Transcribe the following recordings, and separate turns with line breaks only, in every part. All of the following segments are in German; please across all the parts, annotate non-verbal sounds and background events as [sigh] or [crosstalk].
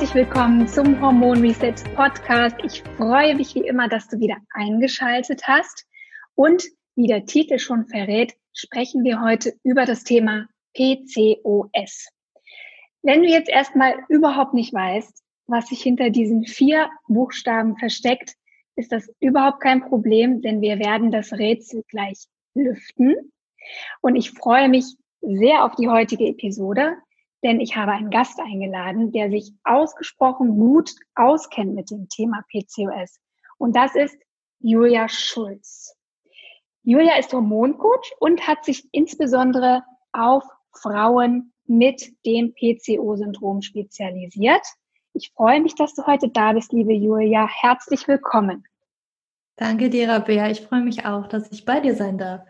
Herzlich willkommen zum Hormon Reset Podcast. Ich freue mich wie immer, dass du wieder eingeschaltet hast. Und wie der Titel schon verrät, sprechen wir heute über das Thema PCOS. Wenn du jetzt erstmal überhaupt nicht weißt, was sich hinter diesen vier Buchstaben versteckt, ist das überhaupt kein Problem, denn wir werden das Rätsel gleich lüften. Und ich freue mich sehr auf die heutige Episode, denn ich habe einen Gast eingeladen, der sich ausgesprochen gut auskennt mit dem Thema PCOS. Und das ist Julia Schulz. Julia ist Hormoncoach und hat sich insbesondere auf Frauen mit dem PCO-Syndrom spezialisiert. Ich freue mich, dass du heute da bist, liebe Julia. Herzlich willkommen.
Danke dir, Rabea. Ich freue mich auch, dass ich bei dir sein darf.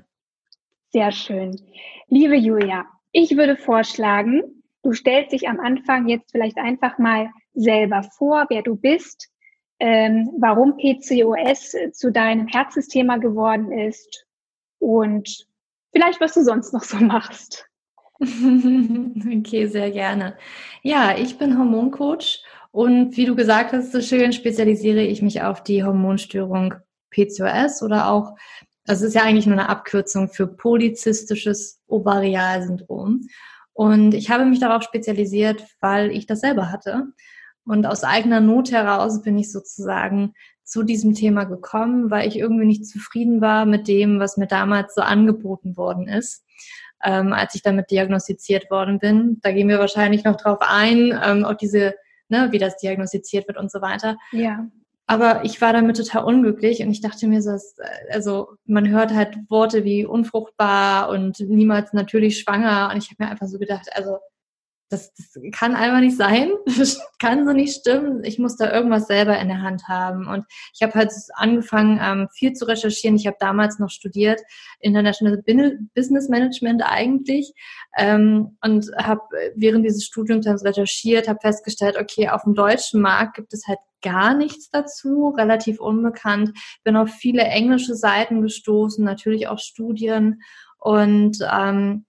Sehr schön. Liebe Julia, ich würde vorschlagen, Du stellst dich am Anfang jetzt vielleicht einfach mal selber vor, wer du bist, ähm, warum PCOS zu deinem Herzensthema geworden ist und vielleicht, was du sonst noch so machst. [laughs]
okay, sehr gerne. Ja, ich bin Hormoncoach und wie du gesagt hast, so schön spezialisiere ich mich auf die Hormonstörung PCOS oder auch, das ist ja eigentlich nur eine Abkürzung für polyzystisches Ovarialsyndrom. Und ich habe mich darauf spezialisiert, weil ich das selber hatte. Und aus eigener Not heraus bin ich sozusagen zu diesem Thema gekommen, weil ich irgendwie nicht zufrieden war mit dem, was mir damals so angeboten worden ist, ähm, als ich damit diagnostiziert worden bin. Da gehen wir wahrscheinlich noch drauf ein, ähm, auf diese, ne, wie das diagnostiziert wird und so weiter.
Ja.
Aber ich war damit total unglücklich und ich dachte mir so, also man hört halt Worte wie unfruchtbar und niemals natürlich schwanger und ich habe mir einfach so gedacht, also das, das kann einfach nicht sein, [laughs] das kann so nicht stimmen. Ich muss da irgendwas selber in der Hand haben. Und ich habe halt angefangen, ähm, viel zu recherchieren. Ich habe damals noch studiert, International Business Management eigentlich, ähm, und habe während dieses Studiums recherchiert, habe festgestellt, okay, auf dem deutschen Markt gibt es halt gar nichts dazu, relativ unbekannt. Bin auf viele englische Seiten gestoßen, natürlich auch Studien und ähm,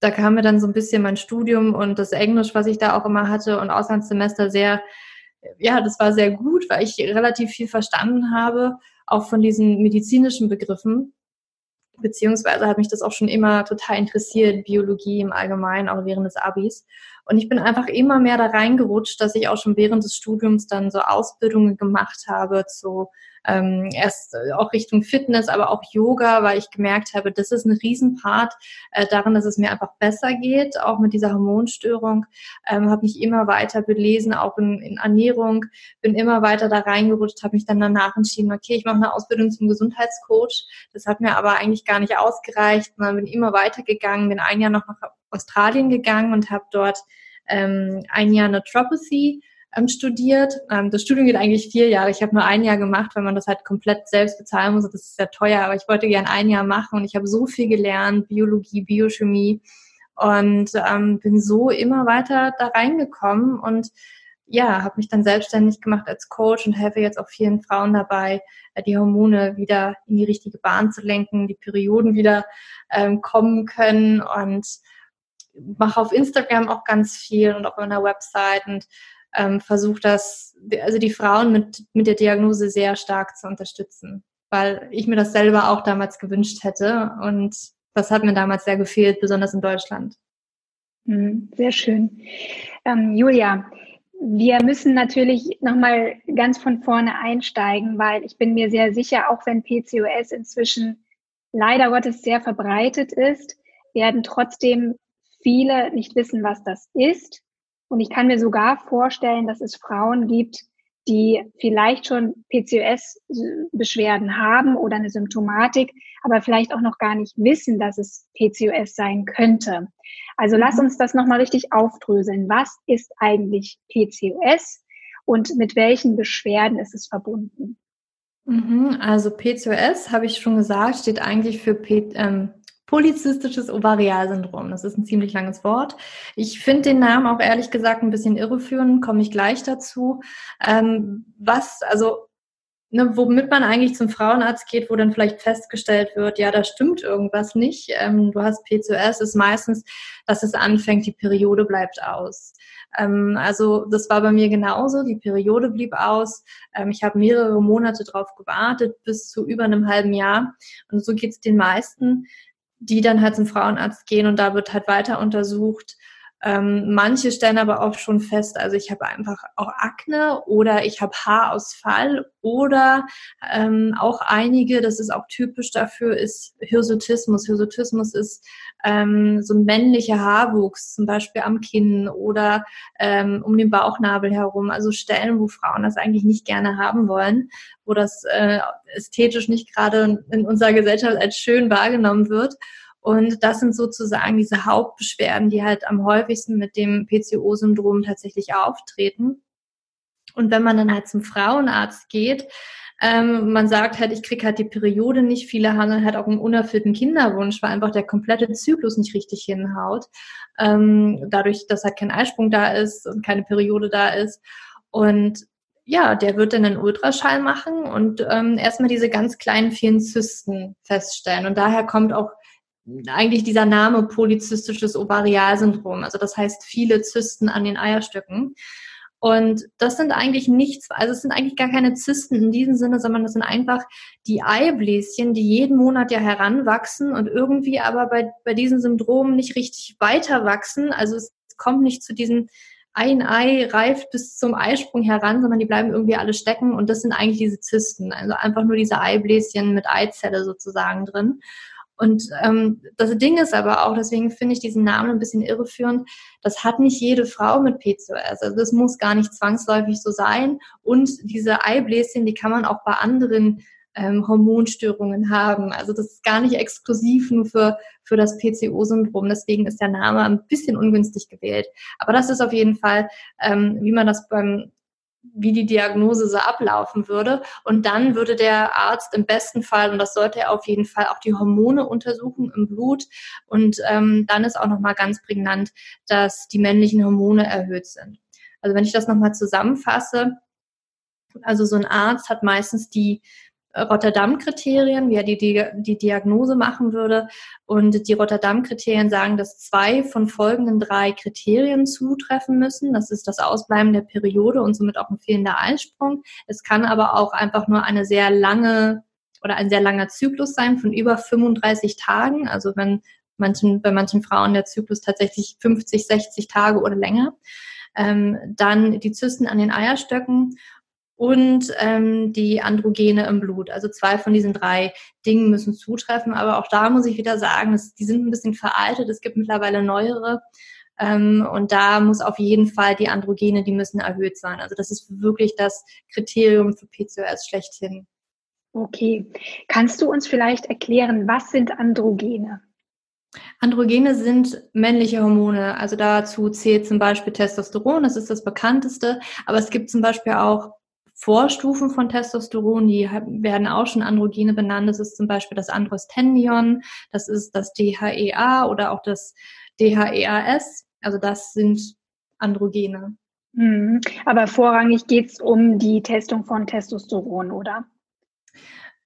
da kam mir dann so ein bisschen mein Studium und das Englisch, was ich da auch immer hatte und Auslandssemester sehr, ja, das war sehr gut, weil ich relativ viel verstanden habe, auch von diesen medizinischen Begriffen. Beziehungsweise hat mich das auch schon immer total interessiert, Biologie im Allgemeinen, auch während des Abis. Und ich bin einfach immer mehr da reingerutscht, dass ich auch schon während des Studiums dann so Ausbildungen gemacht habe zu ähm, erst äh, auch Richtung Fitness, aber auch Yoga, weil ich gemerkt habe, das ist ein Riesenpart äh, darin, dass es mir einfach besser geht, auch mit dieser Hormonstörung. Ähm, habe mich immer weiter belesen, auch in, in Ernährung, bin immer weiter da reingerutscht, habe mich dann danach entschieden, okay, ich mache eine Ausbildung zum Gesundheitscoach. Das hat mir aber eigentlich gar nicht ausgereicht. Und dann bin immer weitergegangen, bin ein Jahr noch nach Australien gegangen und habe dort ähm, ein Jahr Naturopathy ähm, studiert. Ähm, das Studium geht eigentlich vier Jahre. Ich habe nur ein Jahr gemacht, weil man das halt komplett selbst bezahlen muss. Das ist sehr teuer, aber ich wollte gern ein Jahr machen und ich habe so viel gelernt, Biologie, Biochemie und ähm, bin so immer weiter da reingekommen und ja, habe mich dann selbstständig gemacht als Coach und helfe jetzt auch vielen Frauen dabei, äh, die Hormone wieder in die richtige Bahn zu lenken, die Perioden wieder ähm, kommen können und mache auf Instagram auch ganz viel und auf meiner Website und ähm, versuche das, also die Frauen mit, mit der Diagnose sehr stark zu unterstützen, weil ich mir das selber auch damals gewünscht hätte und das hat mir damals sehr gefehlt, besonders in Deutschland.
Mhm, sehr schön. Ähm, Julia, wir müssen natürlich nochmal ganz von vorne einsteigen, weil ich bin mir sehr sicher, auch wenn PCOS inzwischen leider Gottes sehr verbreitet ist, werden trotzdem viele nicht wissen, was das ist und ich kann mir sogar vorstellen, dass es Frauen gibt, die vielleicht schon PCOS-Beschwerden haben oder eine Symptomatik, aber vielleicht auch noch gar nicht wissen, dass es PCOS sein könnte. Also lass mhm. uns das nochmal richtig aufdröseln. Was ist eigentlich PCOS und mit welchen Beschwerden ist es verbunden?
Mhm, also PCOS, habe ich schon gesagt, steht eigentlich für P ähm, Polyzystisches Ovarialsyndrom. Das ist ein ziemlich langes Wort. Ich finde den Namen auch ehrlich gesagt ein bisschen irreführend, komme ich gleich dazu. Ähm, was, also, ne, womit man eigentlich zum Frauenarzt geht, wo dann vielleicht festgestellt wird, ja, da stimmt irgendwas nicht. Ähm, du hast PCOS, ist meistens, dass es anfängt, die Periode bleibt aus. Ähm, also das war bei mir genauso. Die Periode blieb aus. Ähm, ich habe mehrere Monate drauf gewartet, bis zu über einem halben Jahr. Und so geht es den meisten die dann halt zum Frauenarzt gehen und da wird halt weiter untersucht. Ähm, manche stellen aber auch schon fest, also ich habe einfach auch Akne oder ich habe Haarausfall oder ähm, auch einige, das ist auch typisch dafür, ist Hirsutismus. Hirsutismus ist ähm, so ein männlicher Haarwuchs, zum Beispiel am Kinn oder ähm, um den Bauchnabel herum. Also Stellen, wo Frauen das eigentlich nicht gerne haben wollen, wo das äh, ästhetisch nicht gerade in unserer Gesellschaft als schön wahrgenommen wird. Und das sind sozusagen diese Hauptbeschwerden, die halt am häufigsten mit dem PCO-Syndrom tatsächlich auftreten. Und wenn man dann halt zum Frauenarzt geht, ähm, man sagt halt, ich kriege halt die Periode nicht. Viele haben dann halt auch einen unerfüllten Kinderwunsch, weil einfach der komplette Zyklus nicht richtig hinhaut. Ähm, dadurch, dass halt kein Eisprung da ist und keine Periode da ist. Und ja, der wird dann einen Ultraschall machen und ähm, erstmal diese ganz kleinen vielen Zysten feststellen. Und daher kommt auch eigentlich dieser Name polyzystisches Ovarialsyndrom. Also das heißt viele Zysten an den Eierstöcken. Und das sind eigentlich nichts, also es sind eigentlich gar keine Zysten in diesem Sinne, sondern das sind einfach die Eibläschen, die jeden Monat ja heranwachsen und irgendwie aber bei, bei diesen Syndromen nicht richtig weiter wachsen. Also es kommt nicht zu diesem ein Ei reift bis zum Eisprung heran, sondern die bleiben irgendwie alle stecken und das sind eigentlich diese Zysten, also einfach nur diese Eibläschen mit Eizelle sozusagen drin. Und ähm, das Ding ist aber auch, deswegen finde ich diesen Namen ein bisschen irreführend, das hat nicht jede Frau mit PCOS. Also das muss gar nicht zwangsläufig so sein. Und diese Eibläschen, die kann man auch bei anderen ähm, Hormonstörungen haben. Also das ist gar nicht exklusiv nur für, für das PCO-Syndrom. Deswegen ist der Name ein bisschen ungünstig gewählt. Aber das ist auf jeden Fall, ähm, wie man das beim wie die Diagnose so ablaufen würde. Und dann würde der Arzt im besten Fall, und das sollte er auf jeden Fall, auch die Hormone untersuchen im Blut. Und ähm, dann ist auch nochmal ganz prägnant, dass die männlichen Hormone erhöht sind. Also wenn ich das nochmal zusammenfasse, also so ein Arzt hat meistens die Rotterdam-Kriterien, wie er die, die, die Diagnose machen würde. Und die Rotterdam-Kriterien sagen, dass zwei von folgenden drei Kriterien zutreffen müssen. Das ist das Ausbleiben der Periode und somit auch ein fehlender Einsprung. Es kann aber auch einfach nur eine sehr lange oder ein sehr langer Zyklus sein von über 35 Tagen. Also wenn manchen, bei manchen Frauen der Zyklus tatsächlich 50, 60 Tage oder länger. Ähm, dann die Zysten an den Eierstöcken und ähm, die Androgene im Blut. Also zwei von diesen drei Dingen müssen zutreffen. Aber auch da muss ich wieder sagen, dass, die sind ein bisschen veraltet. Es gibt mittlerweile neuere. Ähm, und da muss auf jeden Fall die Androgene, die müssen erhöht sein. Also das ist wirklich das Kriterium für PCOS schlechthin.
Okay. Kannst du uns vielleicht erklären, was sind Androgene?
Androgene sind männliche Hormone. Also dazu zählt zum Beispiel Testosteron, das ist das bekannteste. Aber es gibt zum Beispiel auch Vorstufen von Testosteron, die werden auch schon Androgene benannt. Das ist zum Beispiel das Androstendion, das ist das DHEA oder auch das DHEAS. Also das sind Androgene.
Mhm. Aber vorrangig geht es um die Testung von Testosteron, oder?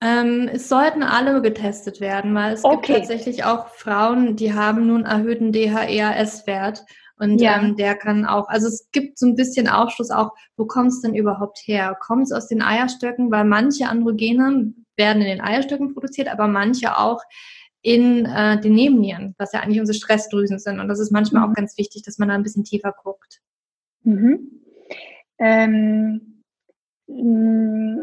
Ähm, es sollten alle getestet werden, weil es okay. gibt tatsächlich auch Frauen, die haben nun erhöhten DHEAS-Wert und ja. ähm, der kann auch, also es gibt so ein bisschen Aufschluss auch, wo kommt es denn überhaupt her? Kommt es aus den Eierstöcken? Weil manche Androgene werden in den Eierstöcken produziert, aber manche auch in äh, den Nebennieren, was ja eigentlich unsere Stressdrüsen sind. Und das ist manchmal mhm. auch ganz wichtig, dass man da ein bisschen tiefer guckt.
Mhm. Ähm, mm,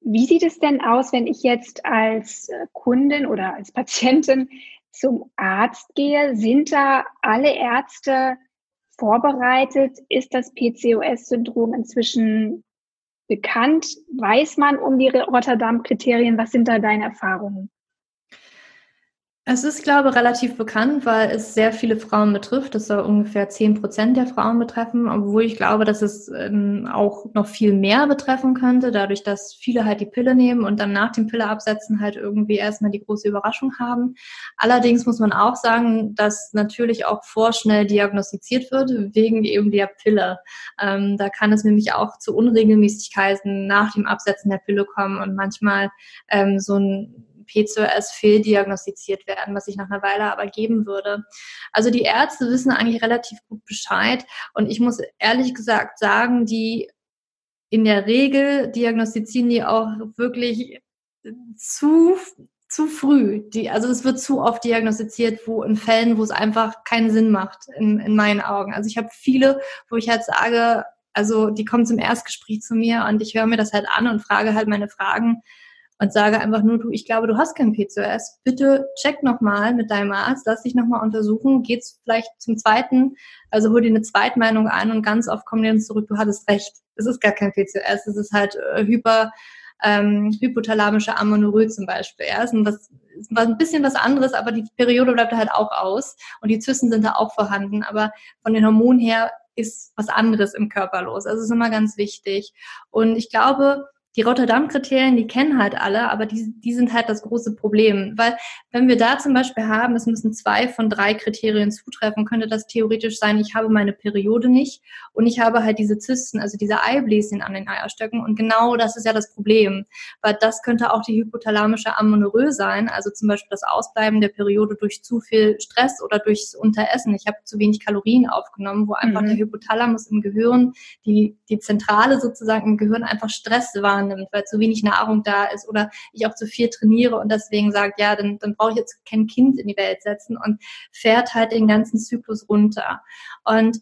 wie sieht es denn aus, wenn ich jetzt als Kundin oder als Patientin zum Arzt gehe? Sind da alle Ärzte vorbereitet? Ist das PCOS-Syndrom inzwischen bekannt? Weiß man um die Rotterdam-Kriterien? Was sind da deine Erfahrungen?
Es ist, glaube ich, relativ bekannt, weil es sehr viele Frauen betrifft. Das soll ungefähr zehn Prozent der Frauen betreffen, obwohl ich glaube, dass es ähm, auch noch viel mehr betreffen könnte, dadurch, dass viele halt die Pille nehmen und dann nach dem Pille absetzen halt irgendwie erstmal die große Überraschung haben. Allerdings muss man auch sagen, dass natürlich auch vorschnell diagnostiziert wird, wegen eben der Pille. Ähm, da kann es nämlich auch zu Unregelmäßigkeiten nach dem Absetzen der Pille kommen und manchmal ähm, so ein P2S fehldiagnostiziert werden, was sich nach einer Weile aber geben würde. Also die Ärzte wissen eigentlich relativ gut Bescheid und ich muss ehrlich gesagt sagen, die in der Regel diagnostizieren die auch wirklich zu zu früh. Die, also es wird zu oft diagnostiziert, wo in Fällen, wo es einfach keinen Sinn macht, in, in meinen Augen. Also ich habe viele, wo ich halt sage, also die kommen zum Erstgespräch zu mir und ich höre mir das halt an und frage halt meine Fragen und sage einfach nur, du, ich glaube, du hast kein PCOS. Bitte check nochmal mit deinem Arzt, lass dich nochmal untersuchen, geht's vielleicht zum zweiten, also hol dir eine Zweitmeinung ein und ganz oft kommen die dann zurück, du hattest recht. Es ist gar kein PCOS, es ist halt äh, hyper, ähm, hypothalamische Amenorrhoe zum Beispiel. Ja, ist ein, was, ein bisschen was anderes, aber die Periode bleibt halt auch aus und die Zysten sind da auch vorhanden, aber von den Hormonen her ist was anderes im Körper los. Also ist immer ganz wichtig. Und ich glaube, die Rotterdam-Kriterien, die kennen halt alle, aber die, die sind halt das große Problem. Weil wenn wir da zum Beispiel haben, es müssen zwei von drei Kriterien zutreffen, könnte das theoretisch sein, ich habe meine Periode nicht und ich habe halt diese Zysten, also diese Eibläschen an den Eierstöcken. Und genau das ist ja das Problem. Weil das könnte auch die hypothalamische Amenorrhoe sein, also zum Beispiel das Ausbleiben der Periode durch zu viel Stress oder durchs Unteressen. Ich habe zu wenig Kalorien aufgenommen, wo einfach mhm. der Hypothalamus im Gehirn, die, die Zentrale sozusagen im Gehirn einfach Stress war wahrnimmt, weil zu wenig Nahrung da ist oder ich auch zu viel trainiere und deswegen sagt, ja, dann, dann brauche ich jetzt kein Kind in die Welt setzen und fährt halt den ganzen Zyklus runter. Und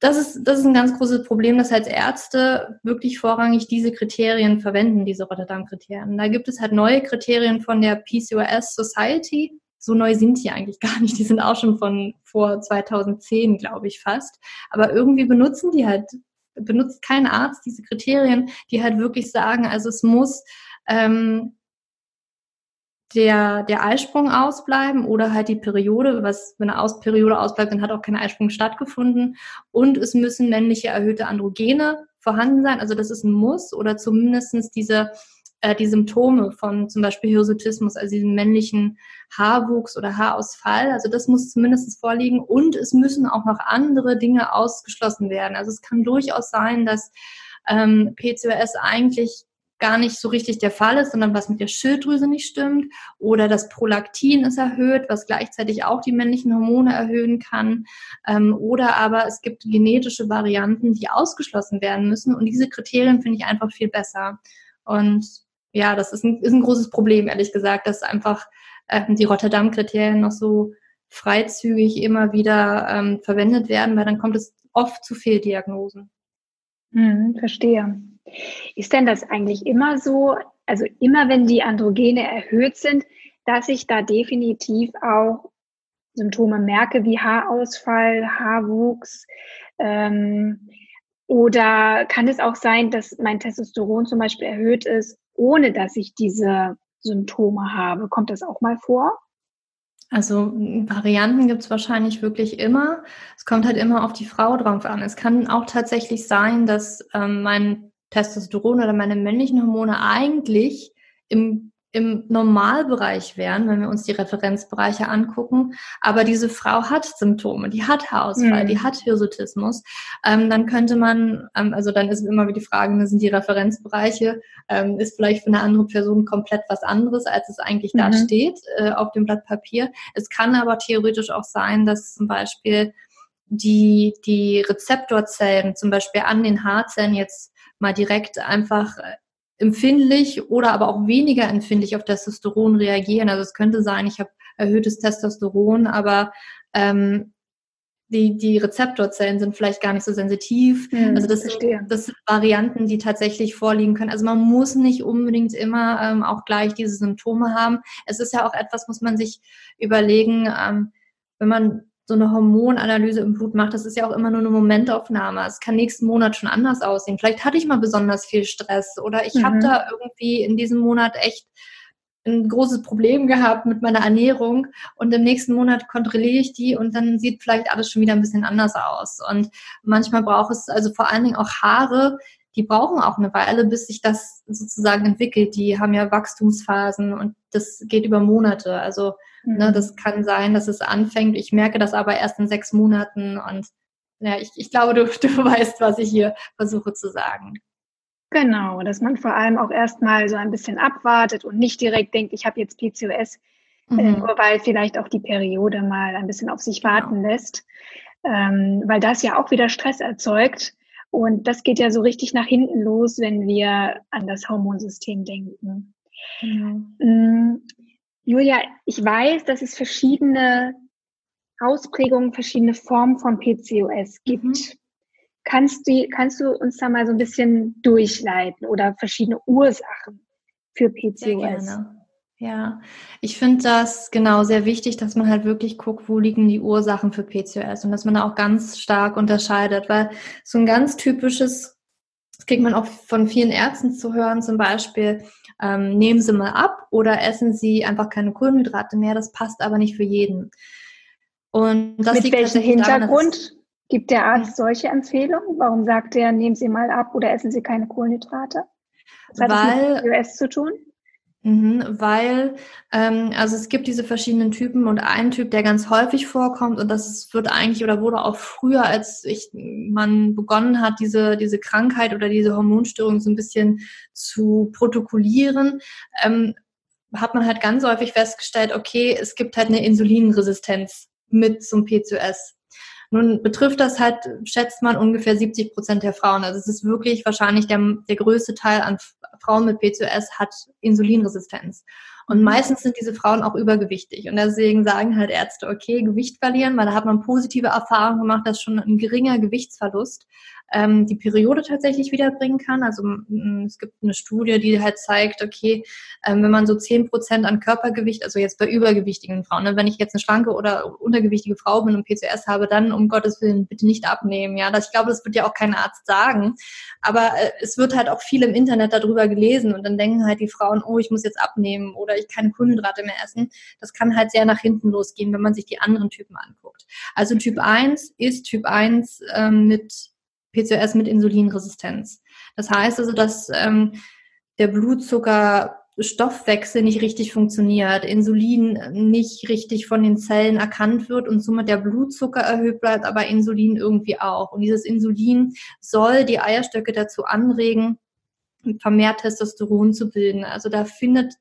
das ist, das ist ein ganz großes Problem, dass halt Ärzte wirklich vorrangig diese Kriterien verwenden, diese Rotterdam-Kriterien. Da gibt es halt neue Kriterien von der PCOS Society. So neu sind die eigentlich [laughs] gar nicht. Die sind auch schon von vor 2010, glaube ich, fast. Aber irgendwie benutzen die halt benutzt kein Arzt diese Kriterien, die halt wirklich sagen, also es muss ähm, der, der Eisprung ausbleiben oder halt die Periode, was, wenn eine Aus Periode ausbleibt, dann hat auch kein Eisprung stattgefunden. Und es müssen männliche erhöhte Androgene vorhanden sein. Also das ist ein Muss oder zumindestens diese äh, die Symptome von zum Beispiel Hirsutismus, also diesem männlichen Haarwuchs oder Haarausfall. Also das muss zumindest vorliegen. Und es müssen auch noch andere Dinge ausgeschlossen werden. Also es kann durchaus sein, dass ähm, PCOS eigentlich gar nicht so richtig der Fall ist, sondern was mit der Schilddrüse nicht stimmt. Oder das Prolaktin ist erhöht, was gleichzeitig auch die männlichen Hormone erhöhen kann. Ähm, oder aber es gibt genetische Varianten, die ausgeschlossen werden müssen. Und diese Kriterien finde ich einfach viel besser. Und ja, das ist ein, ist ein großes Problem, ehrlich gesagt, dass einfach ähm, die Rotterdam-Kriterien noch so freizügig immer wieder ähm, verwendet werden, weil dann kommt es oft zu Fehldiagnosen.
Hm, verstehe. Ist denn das eigentlich immer so, also immer wenn die Androgene erhöht sind, dass ich da definitiv auch Symptome merke wie Haarausfall, Haarwuchs? Ähm, oder kann es auch sein, dass mein Testosteron zum Beispiel erhöht ist ohne dass ich diese Symptome habe. Kommt das auch mal vor?
Also Varianten gibt es wahrscheinlich wirklich immer. Es kommt halt immer auf die Frau drauf an. Es kann auch tatsächlich sein, dass ähm, mein Testosteron oder meine männlichen Hormone eigentlich im im Normalbereich wären, wenn wir uns die Referenzbereiche angucken. Aber diese Frau hat Symptome, die hat Haarausfall, mhm. die hat Hirsutismus. Ähm, dann könnte man, ähm, also dann ist immer wieder die Frage, ne, sind die Referenzbereiche, ähm, ist vielleicht für eine andere Person komplett was anderes, als es eigentlich mhm. da steht äh, auf dem Blatt Papier. Es kann aber theoretisch auch sein, dass zum Beispiel die, die Rezeptorzellen zum Beispiel an den Haarzellen jetzt mal direkt einfach äh, empfindlich oder aber auch weniger empfindlich auf Testosteron reagieren. Also es könnte sein, ich habe erhöhtes Testosteron, aber ähm, die, die Rezeptorzellen sind vielleicht gar nicht so sensitiv. Hm, also das, das sind Varianten, die tatsächlich vorliegen können. Also man muss nicht unbedingt immer ähm, auch gleich diese Symptome haben. Es ist ja auch etwas, muss man sich überlegen, ähm, wenn man so eine Hormonanalyse im Blut macht, das ist ja auch immer nur eine Momentaufnahme. Es kann nächsten Monat schon anders aussehen. Vielleicht hatte ich mal besonders viel Stress oder ich mhm. habe da irgendwie in diesem Monat echt ein großes Problem gehabt mit meiner Ernährung und im nächsten Monat kontrolliere ich die und dann sieht vielleicht alles schon wieder ein bisschen anders aus. Und manchmal braucht es also vor allen Dingen auch Haare, die brauchen auch eine Weile, bis sich das sozusagen entwickelt. Die haben ja Wachstumsphasen und das geht über Monate. Also mhm. ne, das kann sein, dass es anfängt. Ich merke das aber erst in sechs Monaten und ja, ich, ich glaube, du, [laughs] du weißt, was ich hier versuche zu sagen.
Genau, dass man vor allem auch erstmal so ein bisschen abwartet und nicht direkt denkt, ich habe jetzt PCOS, äh, mhm. äh, nur weil vielleicht auch die Periode mal ein bisschen auf sich genau. warten lässt, ähm, weil das ja auch wieder Stress erzeugt. Und das geht ja so richtig nach hinten los, wenn wir an das Hormonsystem denken. Mhm. Julia, ich weiß, dass es verschiedene Ausprägungen, verschiedene Formen von PCOS gibt. Mhm. Kannst du, kannst du uns da mal so ein bisschen durchleiten oder verschiedene Ursachen für PCOS?
Ja, ich finde das genau sehr wichtig, dass man halt wirklich guckt, wo liegen die Ursachen für PCOS und dass man da auch ganz stark unterscheidet, weil so ein ganz typisches, das kriegt man auch von vielen Ärzten zu hören, zum Beispiel, ähm, nehmen Sie mal ab oder essen Sie einfach keine Kohlenhydrate mehr, das passt aber nicht für jeden.
Und das Mit welchem Hintergrund? Daran, Gibt der Arzt solche Empfehlungen? Warum sagt er, nehmen Sie mal ab oder essen Sie keine Kohlenhydrate? Was hat weil, das mit US zu tun?
Mhm, weil, ähm, also es gibt diese verschiedenen Typen und ein Typ, der ganz häufig vorkommt und das wird eigentlich oder wurde auch früher, als ich, man begonnen hat, diese, diese Krankheit oder diese Hormonstörung so ein bisschen zu protokollieren, ähm, hat man halt ganz häufig festgestellt, okay, es gibt halt eine Insulinresistenz mit zum PCOS. Nun betrifft das halt, schätzt man, ungefähr 70 Prozent der Frauen. Also es ist wirklich wahrscheinlich der, der größte Teil an Frauen mit PCOS hat Insulinresistenz. Und mhm. meistens sind diese Frauen auch übergewichtig. Und deswegen sagen halt Ärzte, okay, Gewicht verlieren, weil da hat man positive Erfahrungen gemacht, dass schon ein geringer Gewichtsverlust ähm, die Periode tatsächlich wiederbringen kann. Also es gibt eine Studie, die halt zeigt, okay, ähm, wenn man so zehn Prozent an Körpergewicht, also jetzt bei übergewichtigen Frauen, ne, wenn ich jetzt eine schlanke oder untergewichtige Frau bin und PCOS habe, dann um Gottes Willen bitte nicht abnehmen. Ja, das, ich glaube, das wird ja auch kein Arzt sagen. Aber äh, es wird halt auch viel im Internet darüber gelesen und dann denken halt die Frauen, oh, ich muss jetzt abnehmen oder ich kann Kohlenhydrate mehr essen. Das kann halt sehr nach hinten losgehen, wenn man sich die anderen Typen anguckt. Also Typ 1 ist Typ 1 ähm, mit PCOS mit Insulinresistenz. Das heißt also, dass ähm, der Blutzuckerstoffwechsel nicht richtig funktioniert, Insulin nicht richtig von den Zellen erkannt wird und somit der Blutzucker erhöht bleibt, aber Insulin irgendwie auch. Und dieses Insulin soll die Eierstöcke dazu anregen, vermehrt Testosteron zu bilden. Also da findet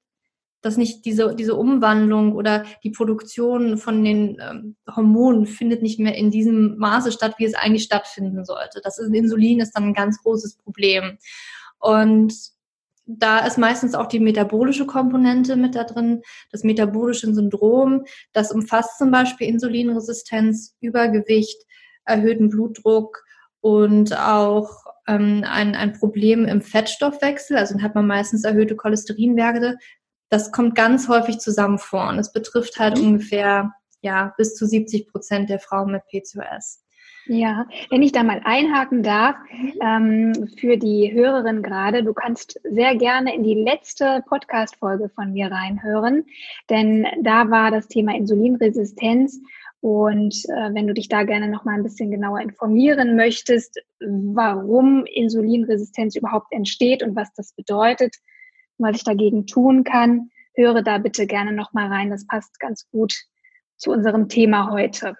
dass nicht diese, diese Umwandlung oder die Produktion von den ähm, Hormonen findet nicht mehr in diesem Maße statt, wie es eigentlich stattfinden sollte. Das ist, Insulin ist dann ein ganz großes Problem. Und da ist meistens auch die metabolische Komponente mit da drin, das metabolische Syndrom. Das umfasst zum Beispiel Insulinresistenz, Übergewicht, erhöhten Blutdruck und auch ähm, ein, ein Problem im Fettstoffwechsel. Also dann hat man meistens erhöhte Cholesterinwerte, das kommt ganz häufig zusammen vor und es betrifft halt mhm. ungefähr ja bis zu 70 Prozent der Frauen mit PCOS.
Ja, wenn ich da mal einhaken darf, ähm, für die Hörerin gerade, du kannst sehr gerne in die letzte Podcast-Folge von mir reinhören, denn da war das Thema Insulinresistenz und äh, wenn du dich da gerne noch mal ein bisschen genauer informieren möchtest, warum Insulinresistenz überhaupt entsteht und was das bedeutet, was ich dagegen tun kann, höre da bitte gerne nochmal rein. Das passt ganz gut zu unserem Thema heute.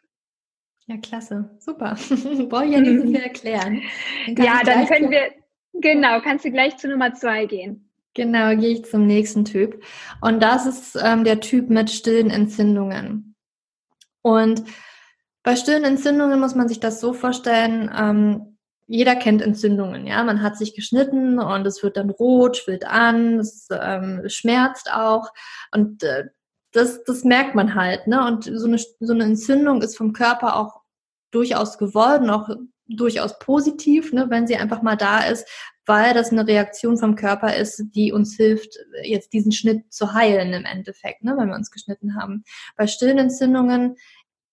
Ja, klasse. Super. [laughs] Ich ja nicht so viel [laughs] erklären.
Dann ja, dann können wir, genau, kannst du gleich zu Nummer zwei gehen.
Genau, gehe ich zum nächsten Typ. Und das ist ähm, der Typ mit stillen Entzündungen. Und bei stillen Entzündungen muss man sich das so vorstellen, ähm, jeder kennt Entzündungen, ja. Man hat sich geschnitten und es wird dann rot, schwillt an, es ähm, schmerzt auch. Und äh, das, das merkt man halt, ne? Und so eine, so eine Entzündung ist vom Körper auch durchaus gewollt auch durchaus positiv, ne, wenn sie einfach mal da ist, weil das eine Reaktion vom Körper ist, die uns hilft, jetzt diesen Schnitt zu heilen im Endeffekt, ne, wenn wir uns geschnitten haben. Bei stillen Entzündungen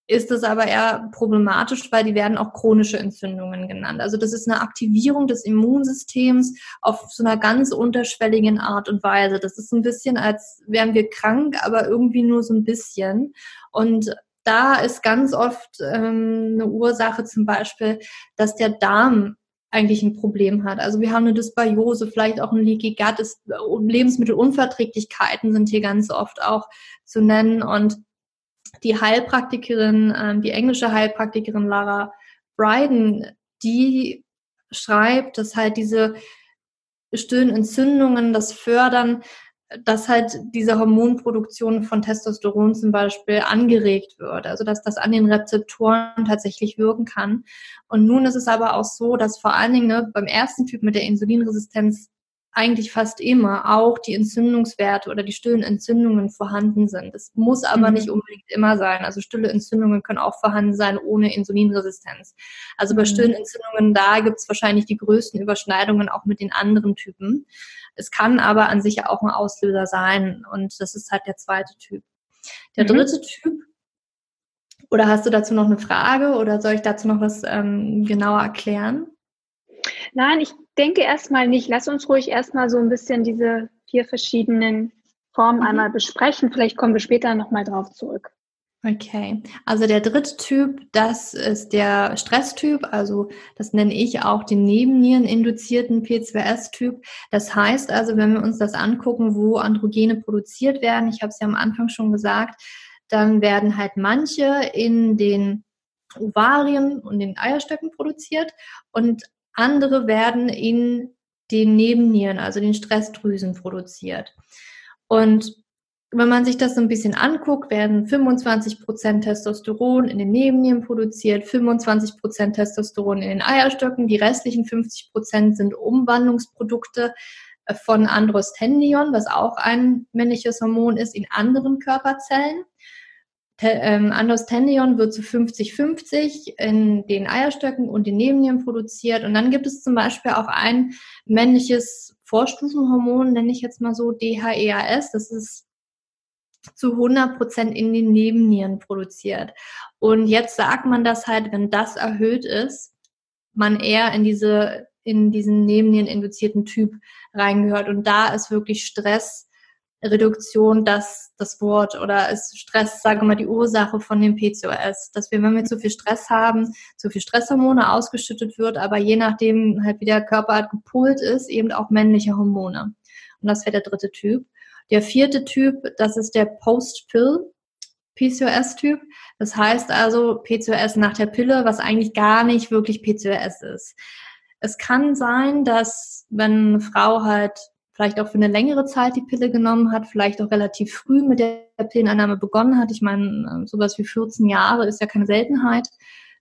ist es aber eher problematisch, weil die werden auch chronische Entzündungen genannt. Also das ist eine Aktivierung des Immunsystems auf so einer ganz unterschwelligen Art und Weise. Das ist ein bisschen, als wären wir krank, aber irgendwie nur so ein bisschen. Und da ist ganz oft ähm, eine Ursache zum Beispiel, dass der Darm eigentlich ein Problem hat. Also wir haben eine Dysbiose, vielleicht auch ein Leaky Gut, ist, Lebensmittelunverträglichkeiten sind hier ganz oft auch zu nennen und die Heilpraktikerin, ähm, die englische Heilpraktikerin Lara Bryden, die schreibt, dass halt diese stillen Entzündungen das fördern, dass halt diese Hormonproduktion von Testosteron zum Beispiel angeregt wird, also dass das an den Rezeptoren tatsächlich wirken kann. Und nun ist es aber auch so, dass vor allen Dingen ne, beim ersten Typ mit der Insulinresistenz eigentlich fast immer auch die Entzündungswerte oder die stillen Entzündungen vorhanden sind. Es muss aber mhm. nicht unbedingt immer sein. Also stille Entzündungen können auch vorhanden sein ohne Insulinresistenz. Also bei mhm. stillen Entzündungen, da gibt es wahrscheinlich die größten Überschneidungen auch mit den anderen Typen. Es kann aber an sich auch ein Auslöser sein und das ist halt der zweite Typ. Der mhm. dritte Typ, oder hast du dazu noch eine Frage oder soll ich dazu noch was ähm, genauer erklären?
Nein, ich denke erstmal nicht. Lass uns ruhig erstmal so ein bisschen diese vier verschiedenen Formen mhm. einmal besprechen. Vielleicht kommen wir später nochmal drauf zurück.
Okay, also der dritte Typ, das ist der Stresstyp, also das nenne ich auch den Nebenniereninduzierten P2S-Typ. Das heißt also, wenn wir uns das angucken, wo Androgene produziert werden, ich habe es ja am Anfang schon gesagt, dann werden halt manche in den Ovarien und den Eierstöcken produziert und andere werden in den Nebennieren, also den Stressdrüsen produziert. Und wenn man sich das so ein bisschen anguckt, werden 25 Prozent Testosteron in den Nebennieren produziert, 25 Prozent Testosteron in den Eierstöcken, die restlichen 50 Prozent sind Umwandlungsprodukte äh, von Androstendion, was auch ein männliches Hormon ist, in anderen Körperzellen. Ähm, Androstendion wird zu 50-50 in den Eierstöcken und den Nebennieren produziert. Und dann gibt es zum Beispiel auch ein männliches Vorstufenhormon, nenne ich jetzt mal so DHEAS. Das ist zu 100 Prozent in den Nebennieren produziert. Und jetzt sagt man das halt, wenn das erhöht ist, man eher in diese in diesen Nebennieren induzierten Typ reingehört. Und da ist wirklich Stress Reduktion das, das Wort oder ist Stress, sage mal, die Ursache von dem PCOS. Dass wir, wenn wir zu viel Stress haben, zu viel Stresshormone ausgeschüttet wird, aber je nachdem halt wie der Körper halt gepolt ist, eben auch männliche Hormone. Und das wäre der dritte Typ. Der vierte Typ, das ist der Post-Pill PCOS-Typ. Das heißt also PCOS nach der Pille, was eigentlich gar nicht wirklich PCOS ist. Es kann sein, dass wenn eine Frau halt vielleicht auch für eine längere Zeit die Pille genommen hat, vielleicht auch relativ früh mit der Pillenannahme begonnen hat. Ich meine, sowas wie 14 Jahre ist ja keine Seltenheit,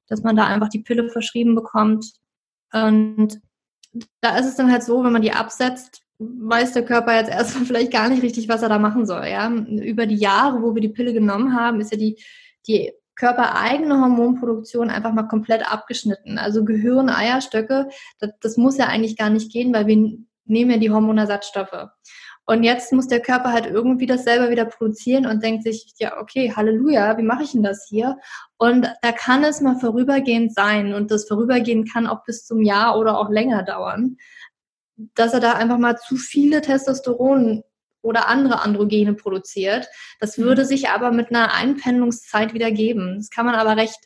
dass man da einfach die Pille verschrieben bekommt. Und da ist es dann halt so, wenn man die absetzt, weiß der Körper jetzt [laughs] erstmal vielleicht gar nicht richtig, was er da machen soll. Ja? Über die Jahre, wo wir die Pille genommen haben, ist ja die, die körpereigene Hormonproduktion einfach mal komplett abgeschnitten. Also Gehirn, Eierstöcke, das, das muss ja eigentlich gar nicht gehen, weil wir nehmen ja die Hormonersatzstoffe. Und jetzt muss der Körper halt irgendwie das selber wieder produzieren und denkt sich, ja, okay, Halleluja, wie mache ich denn das hier? Und da kann es mal vorübergehend sein und das Vorübergehend kann auch bis zum Jahr oder auch länger dauern, dass er da einfach mal zu viele Testosteron oder andere Androgene produziert. Das mhm. würde sich aber mit einer Einpendlungszeit wieder geben. Das kann man aber recht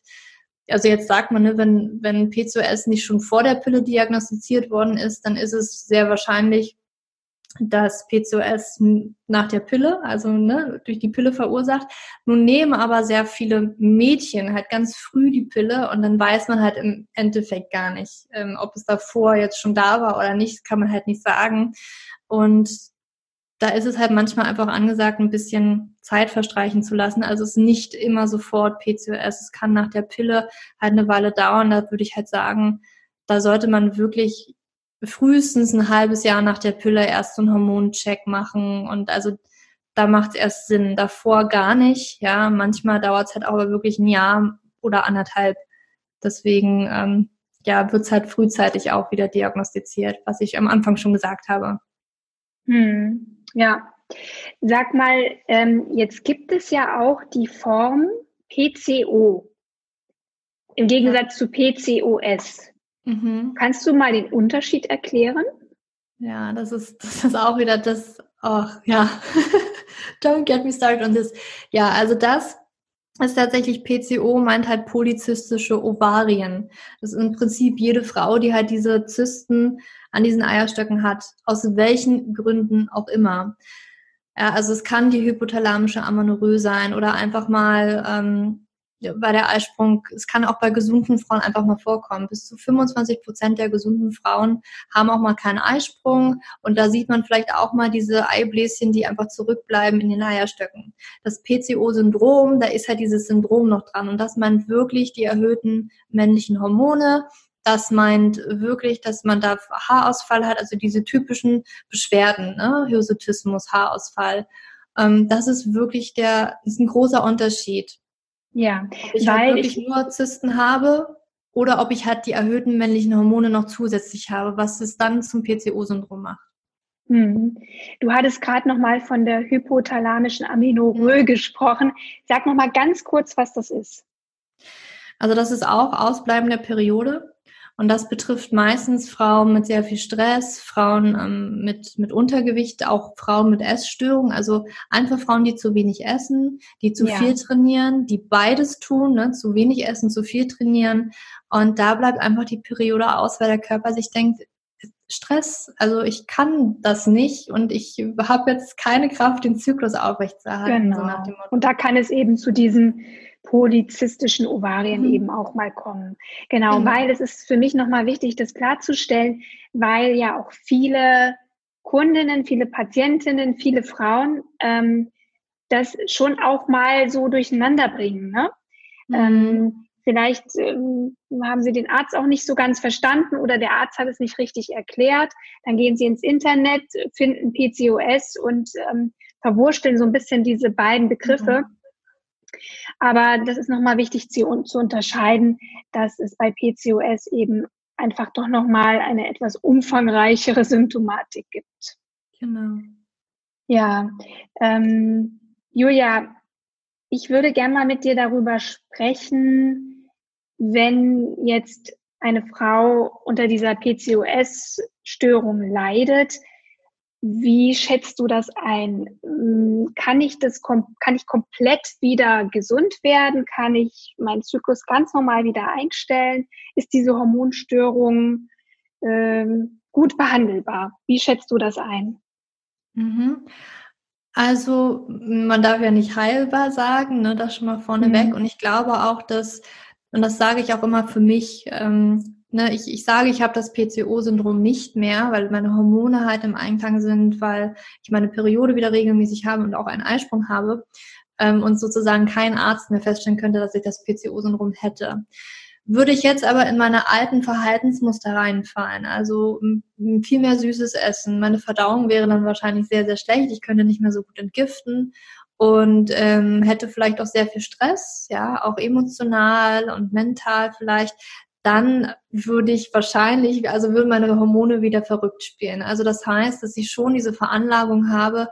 also jetzt sagt man, ne, wenn, wenn PCOS nicht schon vor der Pille diagnostiziert worden ist, dann ist es sehr wahrscheinlich, dass PCOS nach der Pille, also ne, durch die Pille verursacht. Nun nehmen aber sehr viele Mädchen halt ganz früh die Pille und dann weiß man halt im Endeffekt gar nicht, ähm, ob es davor jetzt schon da war oder nicht, kann man halt nicht sagen. Und da ist es halt manchmal einfach angesagt, ein bisschen Zeit verstreichen zu lassen. Also es ist nicht immer sofort PCOS. Es kann nach der Pille halt eine Weile dauern. Da würde ich halt sagen, da sollte man wirklich frühestens ein halbes Jahr nach der Pille erst so einen Hormoncheck machen. Und also da macht es erst Sinn. Davor gar nicht. Ja, manchmal dauert es halt aber wirklich ein Jahr oder anderthalb. Deswegen ähm, ja, wird es halt frühzeitig auch wieder diagnostiziert, was ich am Anfang schon gesagt habe.
Hm, ja, sag mal, ähm, jetzt gibt es ja auch die Form PCO im Gegensatz zu PCOS. Mhm. Kannst du mal den Unterschied erklären?
Ja, das ist, das ist auch wieder das, ach ja, [laughs] don't get me started on this. Ja, also das ist tatsächlich PCO, meint halt polyzystische Ovarien. Das ist im Prinzip jede Frau, die halt diese Zysten an diesen Eierstöcken hat, aus welchen Gründen auch immer. Ja, also es kann die hypothalamische Amenorrhoe sein oder einfach mal ähm, bei der Eisprung, es kann auch bei gesunden Frauen einfach mal vorkommen. Bis zu 25 Prozent der gesunden Frauen haben auch mal keinen Eisprung. Und da sieht man vielleicht auch mal diese Eibläschen, die einfach zurückbleiben in den Eierstöcken. Das PCO-Syndrom, da ist halt dieses Syndrom noch dran. Und das meint wirklich die erhöhten männlichen Hormone. Das meint wirklich, dass man da Haarausfall hat, also diese typischen Beschwerden, ne? Hirsutismus, Haarausfall. Ähm, das ist wirklich der, ist ein großer Unterschied.
Ja,
ob ich halt weil halt wirklich ich nur Zysten habe oder ob ich halt die erhöhten männlichen Hormone noch zusätzlich habe, was es dann zum PCO-Syndrom macht.
Hm. Du hattest gerade noch mal von der hypothalamischen Amenorrhoe mhm. gesprochen. Sag noch mal ganz kurz, was das ist.
Also das ist auch Ausbleiben der Periode. Und das betrifft meistens Frauen mit sehr viel Stress, Frauen ähm, mit, mit Untergewicht, auch Frauen mit Essstörungen, also einfach Frauen, die zu wenig essen, die zu ja. viel trainieren, die beides tun, ne, zu wenig essen, zu viel trainieren. Und da bleibt einfach die Periode aus, weil der Körper sich denkt, Stress, also ich kann das nicht und ich habe jetzt keine Kraft, den Zyklus aufrechtzuerhalten.
Genau. So und da kann es eben zu diesen polyzystischen Ovarien mhm. eben auch mal kommen. Genau, mhm. weil es ist für mich nochmal wichtig, das klarzustellen, weil ja auch viele Kundinnen, viele Patientinnen, viele Frauen ähm, das schon auch mal so durcheinander bringen. Ne? Mhm. Ähm, vielleicht ähm, haben sie den Arzt auch nicht so ganz verstanden oder der Arzt hat es nicht richtig erklärt. Dann gehen sie ins Internet, finden PCOS und ähm, verwursteln so ein bisschen diese beiden Begriffe. Mhm. Aber das ist nochmal wichtig zu, zu unterscheiden, dass es bei PCOS eben einfach doch nochmal eine etwas umfangreichere Symptomatik gibt.
Genau.
Ja, ähm, Julia, ich würde gerne mal mit dir darüber sprechen, wenn jetzt eine Frau unter dieser PCOS-Störung leidet, wie schätzt du das ein? Hm, kann ich das, kann ich komplett wieder gesund werden? Kann ich meinen Zyklus ganz normal wieder einstellen? Ist diese Hormonstörung ähm, gut behandelbar? Wie schätzt du das ein?
Mhm. Also man darf ja nicht heilbar sagen, ne, das schon mal vorneweg. Mhm. Und ich glaube auch, dass, und das sage ich auch immer für mich, ähm, ne, ich, ich sage, ich habe das PCO-Syndrom nicht mehr, weil meine Hormone halt im Einklang sind, weil ich meine Periode wieder regelmäßig habe und auch einen Eisprung habe ähm, und sozusagen kein Arzt mehr feststellen könnte, dass ich das PCO-Syndrom hätte. Würde ich jetzt aber in meine alten Verhaltensmuster reinfallen, also viel mehr süßes Essen, meine Verdauung wäre dann wahrscheinlich sehr, sehr schlecht, ich könnte nicht mehr so gut entgiften und ähm, hätte vielleicht auch sehr viel Stress, ja, auch emotional und mental vielleicht, dann würde ich wahrscheinlich, also würden meine Hormone wieder verrückt spielen. Also das heißt, dass ich schon diese Veranlagung habe,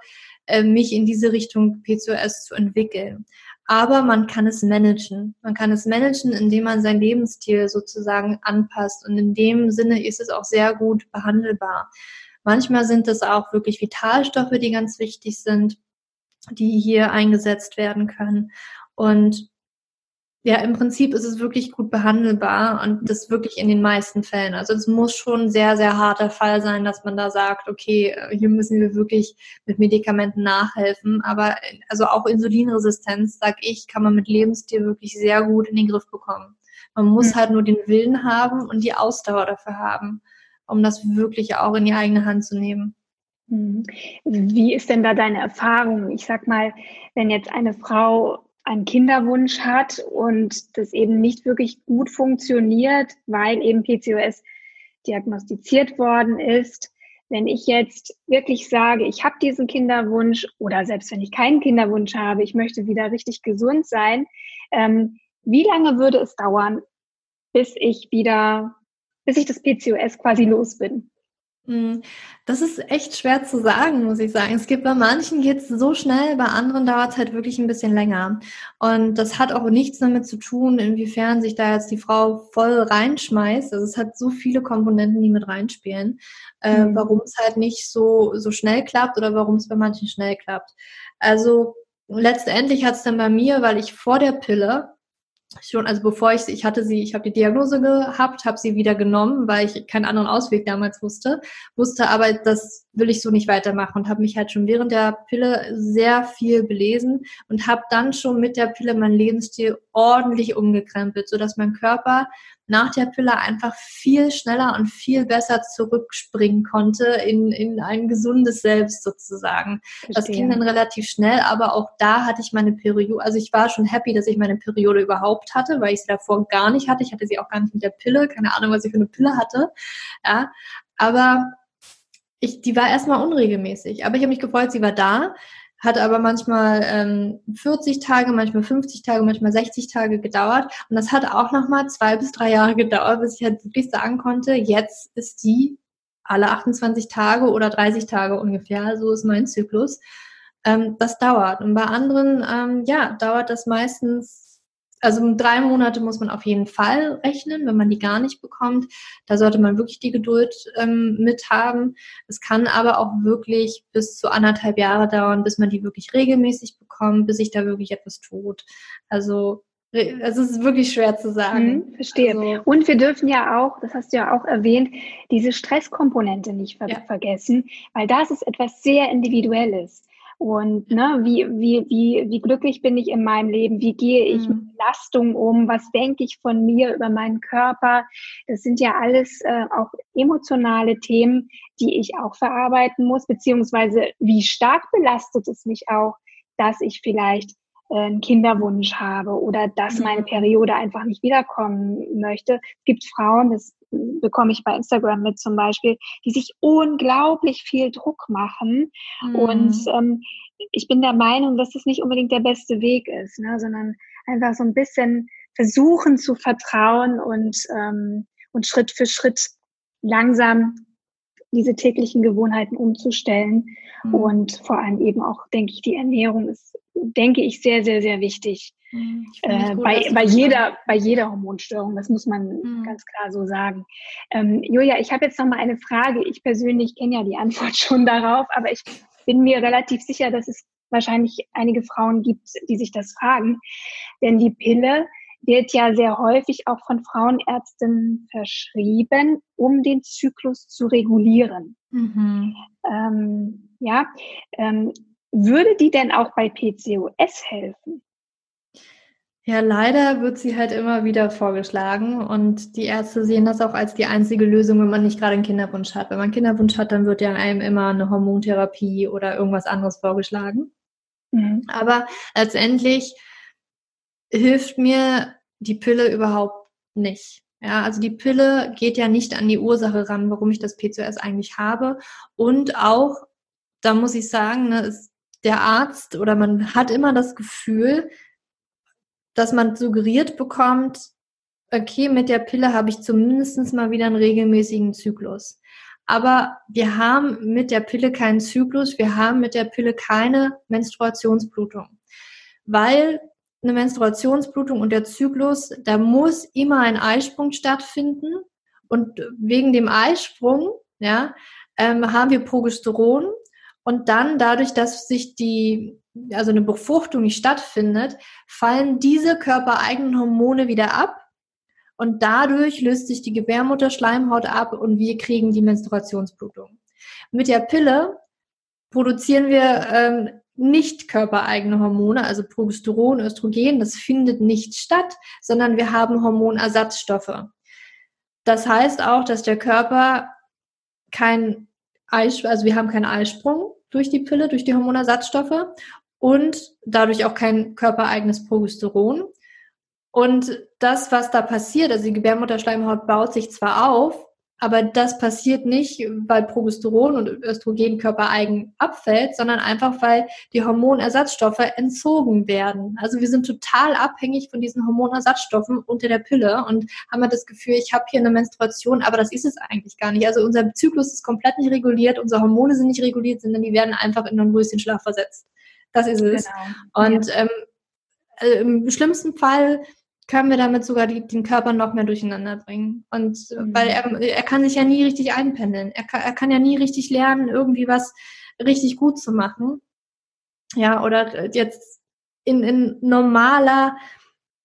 äh, mich in diese Richtung PCOS zu entwickeln. Aber man kann es managen. Man kann es managen, indem man seinen Lebensstil sozusagen anpasst. Und in dem Sinne ist es auch sehr gut behandelbar. Manchmal sind es auch wirklich Vitalstoffe, die ganz wichtig sind, die hier eingesetzt werden können. Und ja, im Prinzip ist es wirklich gut behandelbar und das wirklich in den meisten Fällen. Also es muss schon ein sehr, sehr harter Fall sein, dass man da sagt, okay, hier müssen wir wirklich mit Medikamenten nachhelfen. Aber also auch Insulinresistenz, sag ich, kann man mit Lebensstil wirklich sehr gut in den Griff bekommen. Man muss mhm. halt nur den Willen haben und die Ausdauer dafür haben, um das wirklich auch in die eigene Hand zu nehmen.
Mhm. Wie ist denn da deine Erfahrung? Ich sag mal, wenn jetzt eine Frau einen Kinderwunsch hat und das eben nicht wirklich gut funktioniert, weil eben PCOS diagnostiziert worden ist. Wenn ich jetzt wirklich sage, ich habe diesen Kinderwunsch oder selbst wenn ich keinen Kinderwunsch habe, ich möchte wieder richtig gesund sein, ähm, wie lange würde es dauern, bis ich wieder, bis ich das PCOS quasi los bin?
Hm, das ist echt schwer zu sagen, muss ich sagen. Es gibt bei manchen geht es so schnell, bei anderen dauert es halt wirklich ein bisschen länger. Und das hat auch nichts damit zu tun, inwiefern sich da jetzt die Frau voll reinschmeißt. Also es hat so viele Komponenten, die mit reinspielen, äh, mhm. warum es halt nicht so, so schnell klappt oder warum es bei manchen schnell klappt. Also letztendlich hat es dann bei mir, weil ich vor der Pille schon, also bevor ich, ich hatte sie, ich habe die Diagnose gehabt, habe sie wieder genommen, weil ich keinen anderen Ausweg damals wusste, wusste aber, das will ich so nicht weitermachen und habe mich halt schon während der Pille sehr viel belesen und habe dann schon mit der Pille meinen Lebensstil ordentlich umgekrempelt, so dass mein Körper nach der Pille einfach viel schneller und viel besser zurückspringen konnte in, in ein gesundes Selbst sozusagen. Verstehe. Das ging dann relativ schnell, aber auch da hatte ich meine Periode, also ich war schon happy, dass ich meine Periode überhaupt hatte, weil ich sie davor gar nicht hatte. Ich hatte sie auch gar nicht mit der Pille, keine Ahnung, was ich für eine Pille hatte. Ja, aber ich, die war erstmal unregelmäßig, aber ich habe mich gefreut, sie war da hat aber manchmal ähm, 40 Tage, manchmal 50 Tage, manchmal 60 Tage gedauert. Und das hat auch nochmal zwei bis drei Jahre gedauert, bis ich halt wirklich sagen konnte, jetzt ist die alle 28 Tage oder 30 Tage ungefähr, so ist mein Zyklus. Ähm, das dauert. Und bei anderen, ähm, ja, dauert das meistens also drei Monate muss man auf jeden Fall rechnen, wenn man die gar nicht bekommt. Da sollte man wirklich die Geduld ähm, mit haben. Es kann aber auch wirklich bis zu anderthalb Jahre dauern, bis man die wirklich regelmäßig bekommt, bis sich da wirklich etwas tut. Also es ist wirklich schwer zu sagen.
Hm, verstehe. Also, und wir dürfen ja auch, das hast du ja auch erwähnt, diese Stresskomponente nicht ver ja. vergessen, weil das ist etwas sehr Individuelles. Und ne, wie, wie, wie, wie glücklich bin ich in meinem Leben? Wie gehe ich mhm. mit Belastung um? Was denke ich von mir über meinen Körper? Das sind ja alles äh, auch emotionale Themen, die ich auch verarbeiten muss, beziehungsweise wie stark belastet es mich auch, dass ich vielleicht einen Kinderwunsch habe oder dass meine mhm. Periode einfach nicht wiederkommen möchte. Es gibt Frauen, das bekomme ich bei Instagram mit zum Beispiel, die sich unglaublich viel Druck machen. Mhm. Und ähm, ich bin der Meinung, dass das nicht unbedingt der beste Weg ist, ne, sondern einfach so ein bisschen versuchen zu vertrauen und, ähm, und Schritt für Schritt langsam diese täglichen Gewohnheiten umzustellen. Mhm. Und vor allem eben auch, denke ich, die Ernährung ist, denke ich, sehr, sehr, sehr wichtig. Mhm. Äh, gut, bei, bei, jeder, bei jeder Hormonstörung, das muss man mhm. ganz klar so sagen. Ähm, Julia, ich habe jetzt noch mal eine Frage. Ich persönlich kenne ja die Antwort [laughs] schon darauf, aber ich bin mir relativ sicher, dass es wahrscheinlich einige Frauen gibt, die sich das fragen. Denn die Pille wird ja sehr häufig auch von Frauenärzten verschrieben, um den Zyklus zu regulieren. Mhm. Ähm, ja, ähm, würde die denn auch bei PCOS helfen?
Ja, leider wird sie halt immer wieder vorgeschlagen und die Ärzte sehen das auch als die einzige Lösung, wenn man nicht gerade einen Kinderwunsch hat. Wenn man einen Kinderwunsch hat, dann wird ja einem immer eine Hormontherapie oder irgendwas anderes vorgeschlagen. Mhm. Aber letztendlich hilft mir die Pille überhaupt nicht. Ja, also die Pille geht ja nicht an die Ursache ran, warum ich das PCOS eigentlich habe. Und auch, da muss ich sagen, ne, ist der Arzt oder man hat immer das Gefühl, dass man suggeriert bekommt, okay, mit der Pille habe ich zumindest mal wieder einen regelmäßigen Zyklus. Aber wir haben mit der Pille keinen Zyklus, wir haben mit der Pille keine Menstruationsblutung. Weil eine Menstruationsblutung und der Zyklus, da muss immer ein Eisprung stattfinden. Und wegen dem Eisprung, ja, ähm, haben wir Progesteron. Und dann dadurch, dass sich die also eine Befruchtung nicht stattfindet, fallen diese körpereigenen Hormone wieder ab und dadurch löst sich die Gebärmutterschleimhaut ab und wir kriegen die Menstruationsblutung. Mit der Pille produzieren wir ähm, nicht körpereigene Hormone, also Progesteron, Östrogen, das findet nicht statt, sondern wir haben Hormonersatzstoffe. Das heißt auch, dass der Körper kein Eisprung, also wir haben keinen Eisprung durch die Pille, durch die Hormonersatzstoffe und dadurch auch kein körpereigenes Progesteron. Und das, was da passiert, also die Gebärmutterschleimhaut baut sich zwar auf, Aber das passiert nicht, weil Progesteron und Östrogen körpereigen abfällt, sondern einfach, weil die Hormonersatzstoffe entzogen werden. Also wir sind total abhängig von diesen Hormonersatzstoffen unter der Pille und haben wir das Gefühl, ich habe hier eine Menstruation, aber das ist es eigentlich gar nicht. Also unser Zyklus ist komplett nicht reguliert, unsere Hormone sind nicht reguliert, sondern die werden einfach in einen Röschenschlaf versetzt. Das ist es. Genau. Und ja. ähm, äh, im schlimmsten Fall können wir damit sogar die, den Körper noch mehr durcheinander bringen. Und mhm. weil er, er kann sich ja nie richtig einpendeln. Er kann, er kann ja nie richtig lernen, irgendwie was richtig gut zu machen. Ja, oder jetzt in, in normaler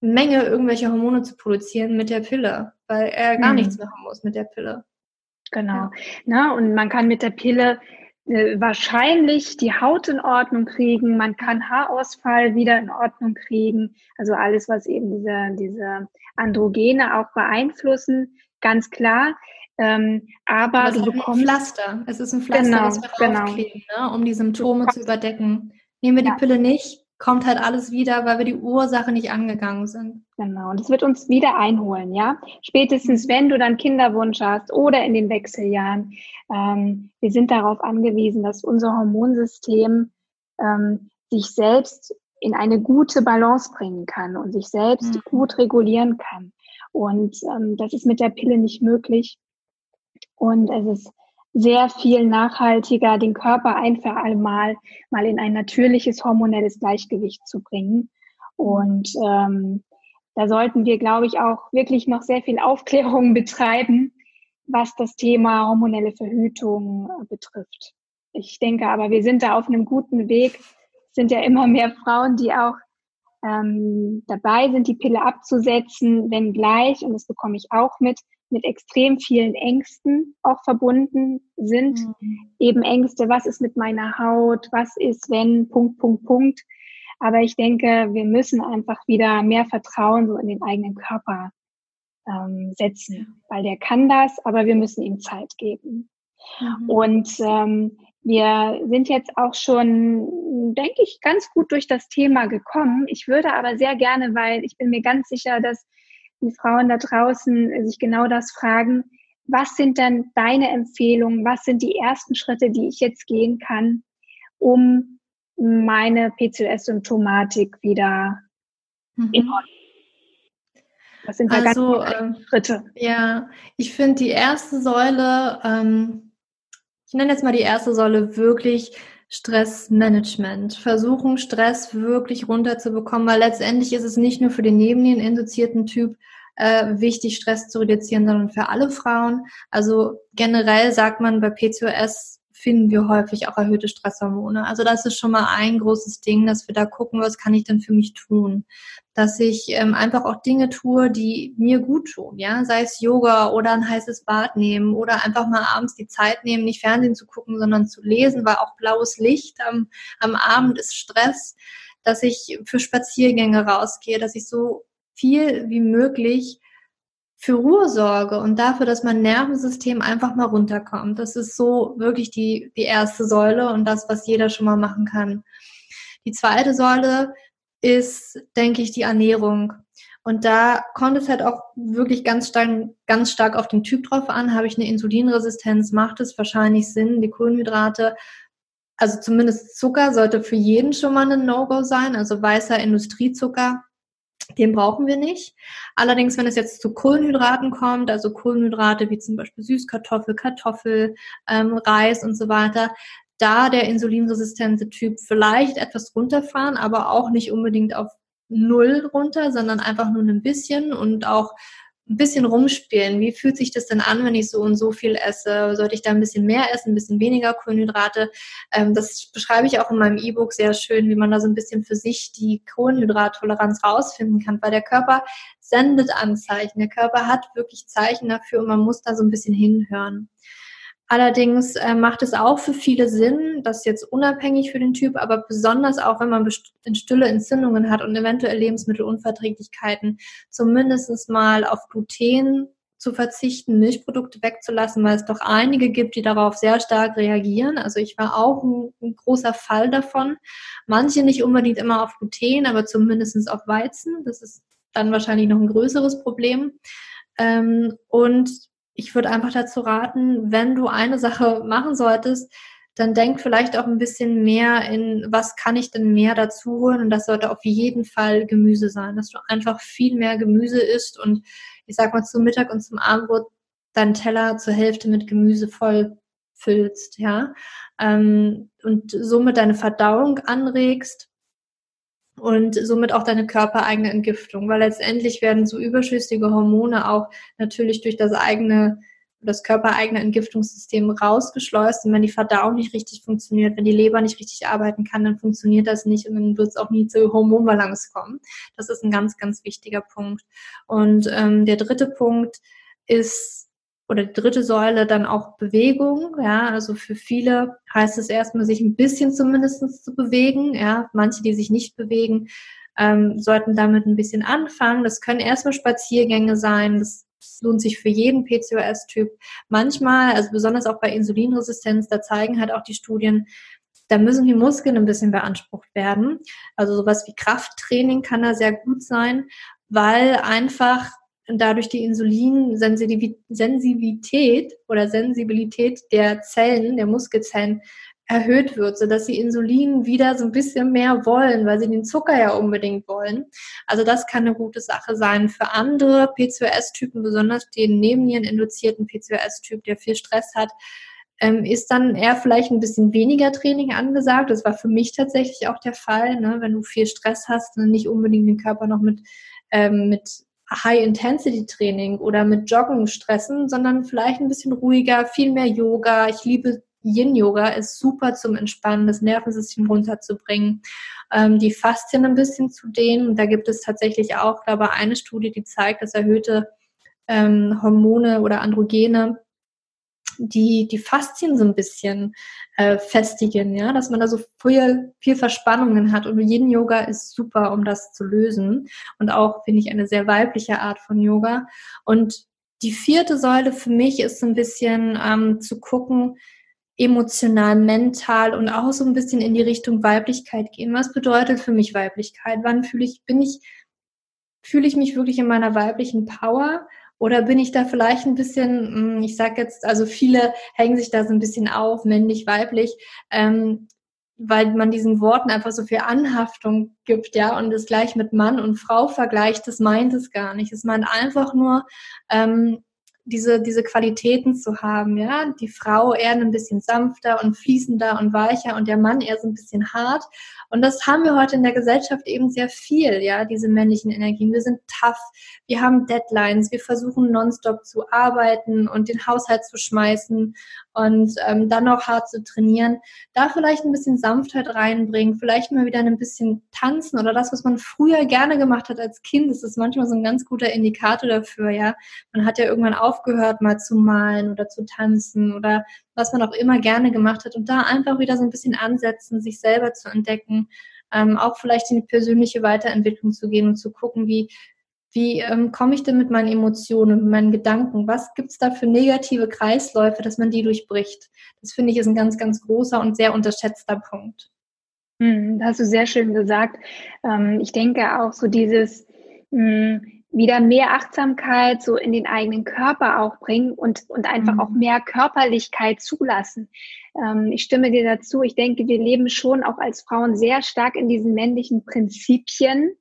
Menge irgendwelche Hormone zu produzieren mit der Pille, weil er gar mhm. nichts machen muss mit der Pille.
Genau. Ja. Na, und man kann mit der Pille äh, wahrscheinlich die Haut in Ordnung kriegen, man kann Haarausfall wieder in Ordnung kriegen, also alles, was eben diese, diese Androgene auch beeinflussen, ganz klar. Ähm, aber, aber
du bekommst ein Pflaster. Es ist ein Pflaster, genau, das wir genau. ne, um die Symptome zu überdecken. Nehmen wir ja. die Pille nicht, kommt halt alles wieder, weil wir die Ursache nicht angegangen sind.
Genau, und es wird uns wieder einholen, ja. Spätestens, wenn du dann Kinderwunsch hast oder in den Wechseljahren. Ähm, wir sind darauf angewiesen, dass unser Hormonsystem ähm, sich selbst in eine gute Balance bringen kann und sich selbst mhm. gut regulieren kann. Und ähm, das ist mit der Pille nicht möglich. Und es ist sehr viel nachhaltiger, den Körper ein für alle Mal in ein natürliches hormonelles Gleichgewicht zu bringen. Und ähm, da sollten wir, glaube ich, auch wirklich noch sehr viel Aufklärung [laughs] betreiben, was das Thema hormonelle Verhütung äh, betrifft. Ich denke aber, wir sind da auf einem guten Weg. Es sind ja immer mehr Frauen, die auch ähm, dabei sind, die Pille abzusetzen, wenn gleich, und das bekomme ich auch mit, mit extrem vielen Ängsten auch verbunden sind. Mhm. Eben Ängste, was ist mit meiner Haut, was ist, wenn, Punkt, Punkt, Punkt. Aber ich denke, wir müssen einfach wieder mehr Vertrauen so in den eigenen Körper ähm, setzen, weil der kann das, aber wir müssen ihm Zeit geben. Mhm. Und ähm, wir sind jetzt auch schon, denke ich, ganz gut durch das Thema gekommen. Ich würde aber sehr gerne, weil ich bin mir ganz sicher, dass die Frauen da draußen sich genau das fragen, was sind denn deine Empfehlungen, was sind die ersten Schritte, die ich jetzt gehen kann, um meine PCOS-Symptomatik wieder mhm. in Ordnung
was sind da also, ganz äh, Schritte? Ja, ich finde die erste Säule, ähm, ich nenne jetzt mal die erste Säule wirklich Stressmanagement. Versuchen, Stress wirklich runterzubekommen, weil letztendlich ist es nicht nur für den nebenniereninduzierten Typ äh, wichtig, Stress zu reduzieren, sondern für alle Frauen. Also generell sagt man bei PCOS finden wir häufig auch erhöhte Stresshormone. Also das ist schon mal ein großes Ding, dass wir da gucken, was kann ich denn für mich tun. Dass ich ähm, einfach auch Dinge tue, die mir gut tun, ja, sei es Yoga oder ein heißes Bad nehmen oder einfach mal abends die Zeit nehmen, nicht Fernsehen zu gucken, sondern zu lesen, weil auch blaues Licht am, am Abend ist Stress, dass ich für Spaziergänge rausgehe, dass ich so viel wie möglich für Ruhe sorge und dafür, dass mein Nervensystem einfach mal runterkommt. Das ist so wirklich die, die erste Säule und das, was jeder schon mal machen kann. Die zweite Säule ist, denke ich, die Ernährung. Und da kommt es halt auch wirklich ganz stark, ganz stark auf den Typ drauf an. Habe ich eine Insulinresistenz, macht es wahrscheinlich Sinn, die Kohlenhydrate, also zumindest Zucker sollte für jeden schon mal ein No-Go sein, also weißer Industriezucker den brauchen wir nicht. Allerdings, wenn es jetzt zu Kohlenhydraten kommt, also Kohlenhydrate wie zum Beispiel Süßkartoffel, Kartoffel, ähm, Reis und so weiter, da der insulinresistente Typ vielleicht etwas runterfahren, aber auch nicht unbedingt auf Null runter, sondern einfach nur ein bisschen und auch ein bisschen rumspielen. Wie fühlt sich das denn an, wenn ich so und so viel esse? Sollte ich da ein bisschen mehr essen, ein bisschen weniger Kohlenhydrate? Ähm, das beschreibe ich auch in meinem E-Book sehr schön, wie man da so ein bisschen für sich die Kohlenhydrattoleranz rausfinden kann, weil der Körper sendet Anzeichen. Der Körper hat wirklich Zeichen dafür und man muss da so ein bisschen hinhören. Allerdings äh, macht es auch für viele Sinn, das jetzt unabhängig für den Typ, aber besonders auch, wenn man stille Entzündungen hat und eventuell Lebensmittelunverträglichkeiten, zumindest mal auf Gluten zu verzichten, Milchprodukte wegzulassen, weil es doch einige gibt, die darauf sehr stark reagieren. Also ich war auch ein, ein großer Fall davon. Manche nicht unbedingt immer auf Gluten, aber zumindest auf Weizen. Das ist dann wahrscheinlich noch ein größeres Problem. Ähm, und ich würde einfach dazu raten, wenn du eine Sache machen solltest, dann denk vielleicht auch ein bisschen mehr in, was kann ich denn mehr dazu holen? Und das sollte auf jeden Fall Gemüse sein, dass du einfach viel mehr Gemüse isst und ich sag mal zum Mittag und zum Abendbrot deinen Teller zur Hälfte mit Gemüse voll füllst, ja, ähm, und somit deine Verdauung anregst und somit auch deine körpereigene Entgiftung, weil letztendlich werden so überschüssige Hormone auch natürlich durch das eigene das körpereigene Entgiftungssystem rausgeschleust und wenn die Verdauung nicht richtig funktioniert, wenn die Leber nicht richtig arbeiten kann, dann funktioniert das nicht und dann wird es auch nie zur Hormonbalance kommen. Das ist ein ganz, ganz wichtiger Punkt. Und ähm, der dritte Punkt ist oder die dritte Säule dann auch Bewegung. Ja, also für viele heißt es erstmal, sich ein bisschen zumindest zu bewegen. Ja, manche, die sich nicht bewegen, ähm, sollten damit ein bisschen anfangen. Das können erstmal Spaziergänge sein. Das lohnt sich für jeden PCOS-Typ. Manchmal, also besonders auch bei Insulinresistenz, da zeigen halt auch die Studien, da müssen die Muskeln ein bisschen beansprucht werden. Also sowas wie Krafttraining kann da sehr gut sein, weil einfach dadurch die Insulinsensitivität oder Sensibilität der Zellen, der Muskelzellen erhöht wird, sodass sie Insulin wieder so ein bisschen mehr wollen, weil sie den Zucker ja unbedingt wollen. Also das kann eine gute Sache sein. Für andere PCOS-Typen, besonders den Nebenniereninduzierten PCOS-Typ, der viel Stress hat, ähm, ist dann eher vielleicht ein bisschen weniger Training angesagt. Das war für mich tatsächlich auch der Fall. Ne? Wenn du viel Stress hast, dann nicht unbedingt den Körper noch mit, ähm, mit High-Intensity-Training oder mit Joggen stressen, sondern vielleicht ein bisschen ruhiger, viel mehr Yoga. Ich liebe Yin-Yoga, ist super zum Entspannen, das Nervensystem runterzubringen, ähm, die Faszien ein bisschen zu dehnen. Da gibt es tatsächlich auch, glaube ich, eine Studie, die zeigt, dass erhöhte ähm, Hormone oder Androgene die, die Faszien so ein bisschen äh, festigen, ja, dass man da so viel, viel Verspannungen hat. Und jeden Yoga ist super, um das zu lösen. Und auch, finde ich, eine sehr weibliche Art von Yoga. Und die vierte Säule für mich ist so ein bisschen ähm, zu gucken, emotional, mental und auch so ein bisschen in die Richtung Weiblichkeit gehen. Was bedeutet für mich Weiblichkeit? Wann fühle ich, bin ich, fühle ich mich wirklich in meiner weiblichen Power? Oder bin ich da vielleicht ein bisschen, hm, ich sag jetzt, also viele hängen sich da so ein bisschen auf, männlich, weiblich, ähm, weil man diesen Worten einfach so viel Anhaftung gibt, ja, und es gleich mit Mann und Frau vergleicht, das meint es gar nicht. Es meint einfach nur, ähm, diese, diese Qualitäten zu haben, ja. Die Frau eher ein bisschen sanfter und fließender und weicher und der Mann eher so ein bisschen hart. Und das haben wir heute in der Gesellschaft eben sehr viel, ja, diese männlichen Energien. Wir sind tough, wir haben Deadlines, wir versuchen nonstop zu arbeiten und den Haushalt zu schmeißen und ähm, dann noch hart zu trainieren. Da vielleicht ein bisschen Sanftheit reinbringen, vielleicht mal wieder ein bisschen tanzen oder das, was man früher gerne gemacht hat als Kind. Das ist manchmal so ein ganz guter Indikator dafür, ja. Man hat ja irgendwann aufgehört, mal zu malen oder zu tanzen oder was man auch immer gerne gemacht hat und da einfach wieder so ein bisschen ansetzen, sich selber zu entdecken, ähm, auch vielleicht in die persönliche Weiterentwicklung zu gehen und zu gucken, wie, wie ähm, komme ich denn mit meinen Emotionen, mit meinen Gedanken? Was gibt es da für negative Kreisläufe, dass man die durchbricht? Das finde ich ist ein ganz, ganz großer und sehr unterschätzter Punkt.
Hm, das hast du sehr schön gesagt. Ähm, ich denke auch so dieses, mh, hm, wieder mehr Achtsamkeit so in den eigenen Körper auch bringen und, und einfach mhm. auch mehr Körperlichkeit zulassen. Ähm, ich stimme dir dazu. Ich denke, wir leben schon auch als Frauen sehr stark in diesen männlichen Prinzipien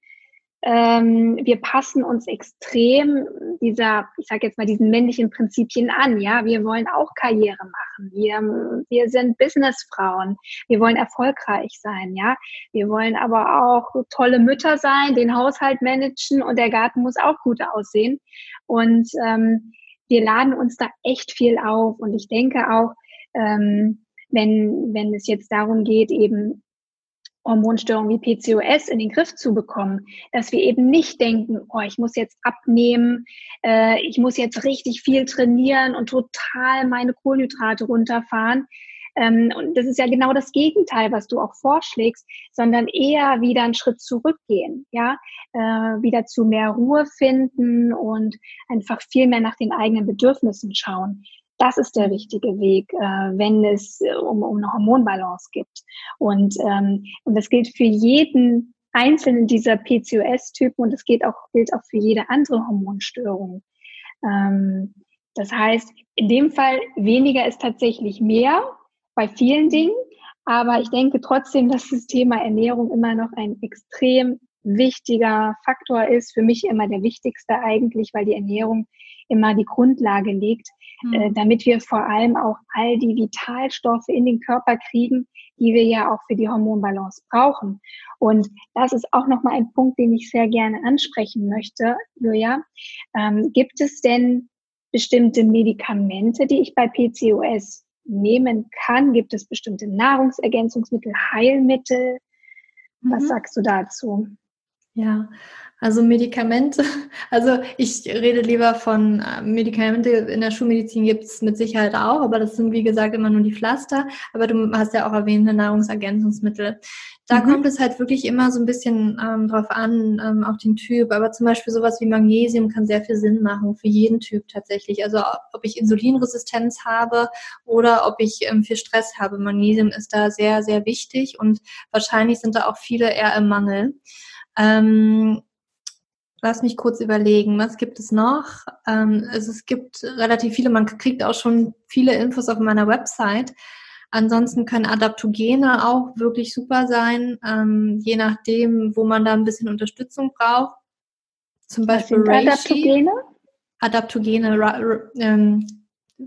ähm, wir passen uns extrem dieser, ich sage jetzt mal, diesen männlichen Prinzipien an. Ja, wir wollen auch Karriere machen. Wir, wir sind Businessfrauen. Wir wollen erfolgreich sein. Ja, wir wollen aber auch tolle Mütter sein, den Haushalt managen und der Garten muss auch gut aussehen. Und ähm, wir laden uns da echt viel auf. Und ich denke auch, ähm, wenn, wenn es jetzt darum geht, eben Hormonstörungen wie PCOS in den Griff zu bekommen, dass wir eben nicht denken, oh, ich muss jetzt abnehmen, äh, ich muss jetzt richtig viel trainieren und total meine Kohlenhydrate runterfahren. Ähm, und das ist ja genau das Gegenteil, was du auch vorschlägst, sondern eher wieder einen Schritt zurückgehen, ja, äh, wieder zu mehr Ruhe finden und einfach viel mehr nach den eigenen Bedürfnissen schauen. Das ist der richtige Weg, äh, wenn es äh, um, um eine Hormonbalance gibt. Und, ähm, und das gilt für jeden einzelnen dieser PCOS-Typen und es gilt auch, gilt auch für jede andere Hormonstörung. Ähm, Das heißt, in dem Fall weniger ist tatsächlich mehr bei vielen Dingen. Aber ich denke trotzdem, dass das Thema Ernährung immer noch ein extrem wichtiger Faktor ist. Für mich immer der wichtigste eigentlich, weil die Ernährung immer die Grundlage legt, mhm. äh, damit wir vor allem auch all die Vitalstoffe in den Körper kriegen, die wir ja auch für die Hormonbalance brauchen. Und das ist auch nochmal ein Punkt, den ich sehr gerne ansprechen möchte, Julia. Ähm, gibt es denn bestimmte Medikamente, die ich bei PCOS nehmen kann? Gibt es bestimmte Nahrungsergänzungsmittel, Heilmittel? Was mhm. sagst du dazu?
Ja, also Medikamente, [laughs] also ich rede lieber von äh, Medikamente, in der Schulmedizin gibt es mit Sicherheit auch, aber das sind wie gesagt immer nur die Pflaster, aber du hast ja auch erwähnt, Nahrungsergänzungsmittel. Da mhm. kommt es halt wirklich immer so ein bisschen ähm, drauf an, ähm, auf den Typ, aber zum Beispiel sowas wie Magnesium kann sehr viel Sinn machen für jeden Typ tatsächlich. Also ob ich Insulinresistenz habe oder ob ich ähm, viel Stress habe. Magnesium ist da sehr, sehr wichtig und wahrscheinlich sind da auch viele eher im Mangel. Ähm, lass mich kurz überlegen, was gibt es noch? Ähm, also es gibt relativ viele, man kriegt auch schon viele Infos auf meiner Website. Ansonsten können Adaptogene auch wirklich super sein, ähm, je nachdem, wo man da ein bisschen Unterstützung braucht. Zum Beispiel Reishi. Adaptogene? Adaptogene, Ra ähm,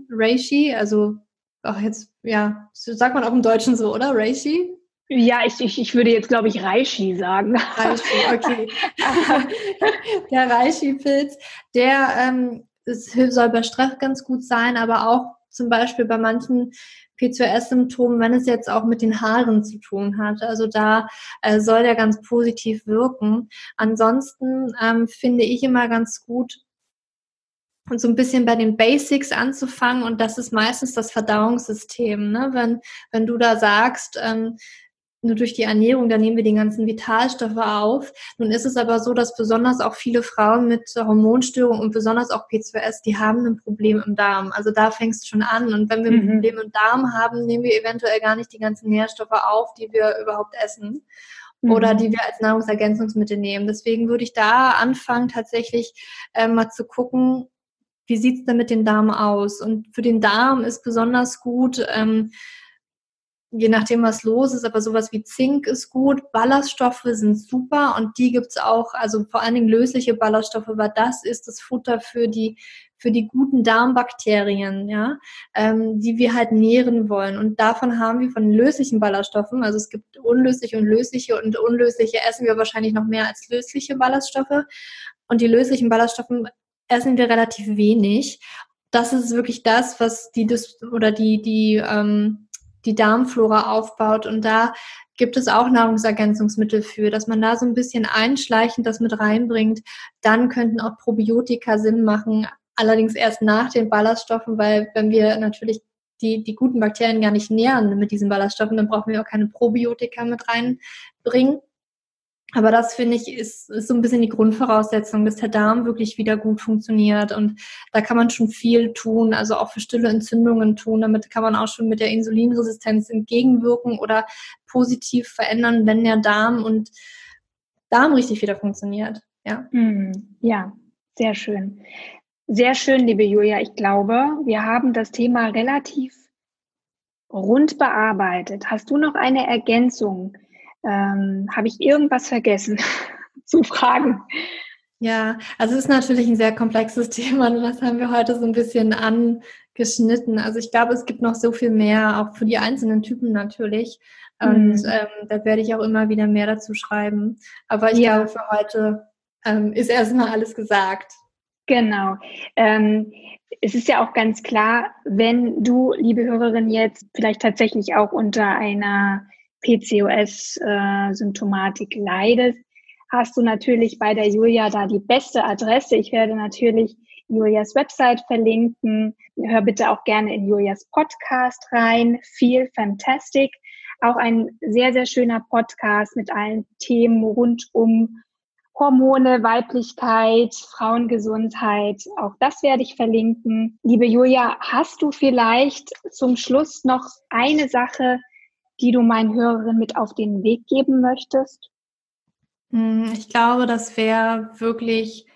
Reishi, also ach jetzt, ja, sagt man auch im Deutschen so, oder? Reishi?
Ja, ich, ich, ich würde jetzt, glaube ich, Reishi sagen.
Reishi, [laughs] okay. [laughs] der Reishi-Pilz, der ähm, soll bei Stress ganz gut sein, aber auch zum Beispiel bei manchen PCOS-Symptomen, wenn es jetzt auch mit den Haaren zu tun hat. Also da äh, soll der ganz positiv wirken. Ansonsten ähm, finde ich immer ganz gut, und so ein bisschen bei den Basics anzufangen und das ist meistens das Verdauungssystem. Ne? Wenn, wenn du da sagst, ähm, nur durch die Ernährung, da nehmen wir die ganzen Vitalstoffe auf. Nun ist es aber so, dass besonders auch viele Frauen mit Hormonstörungen und besonders auch P2S, die haben ein Problem im Darm. Also da fängst schon an. Und wenn wir ein mhm. Problem im Darm haben, nehmen wir eventuell gar nicht die ganzen Nährstoffe auf, die wir überhaupt essen oder mhm. die wir als Nahrungsergänzungsmittel nehmen. Deswegen würde ich da anfangen, tatsächlich äh, mal zu gucken, wie sieht's denn mit dem Darm aus? Und für den Darm ist besonders gut, ähm, je nachdem, was los ist, aber sowas wie Zink ist gut, Ballaststoffe sind super und die gibt's auch, also vor allen Dingen lösliche Ballaststoffe, weil das ist das Futter für die für die guten Darmbakterien, ja, ähm, die wir halt nähren wollen. Und davon haben wir von löslichen Ballaststoffen, also es gibt unlösliche und lösliche und unlösliche essen wir wahrscheinlich noch mehr als lösliche Ballaststoffe. Und die löslichen Ballaststoffe essen wir relativ wenig. Das ist wirklich das, was die oder die die ähm, die Darmflora aufbaut. Und da gibt es auch Nahrungsergänzungsmittel für, dass man da so ein bisschen einschleichend das mit reinbringt. Dann könnten auch Probiotika Sinn machen, allerdings erst nach den Ballaststoffen, weil wenn wir natürlich die, die guten Bakterien gar nicht nähren mit diesen Ballaststoffen, dann brauchen wir auch keine Probiotika mit reinbringen. Aber das finde ich ist, ist so ein bisschen die Grundvoraussetzung, dass der Darm wirklich wieder gut funktioniert. Und da kann man schon viel tun, also auch für stille Entzündungen tun. Damit kann man auch schon mit der Insulinresistenz entgegenwirken oder positiv verändern, wenn der Darm und Darm richtig wieder funktioniert. Ja.
Hm, ja, sehr schön. Sehr schön, liebe Julia. Ich glaube, wir haben das Thema relativ rund bearbeitet. Hast du noch eine Ergänzung? Ähm, Habe ich irgendwas vergessen [laughs] zu fragen?
Ja, also es ist natürlich ein sehr komplexes [laughs] Thema und das haben wir heute so ein bisschen angeschnitten. Also ich glaube, es gibt noch so viel mehr, auch für die einzelnen Typen natürlich. Und mhm. ähm, da werde ich auch immer wieder mehr dazu schreiben. Aber ich ja. glaube, für heute ähm, ist erstmal alles gesagt.
Genau. Ähm, es ist ja auch ganz klar, wenn du, liebe Hörerin, jetzt vielleicht tatsächlich auch unter einer PCOS-Symptomatik äh, leidet, hast du natürlich bei der Julia da die beste Adresse. Ich werde natürlich Julias Website verlinken. Hör bitte auch gerne in Julias Podcast rein. Feel Fantastic. Auch ein sehr, sehr schöner Podcast mit allen Themen rund um Hormone, Weiblichkeit, Frauengesundheit. Auch das werde ich verlinken. Liebe Julia, hast du vielleicht zum Schluss noch eine Sache, die du meinen Hörerinnen mit auf den Weg geben möchtest?
Hm, ich glaube, das wäre wirklich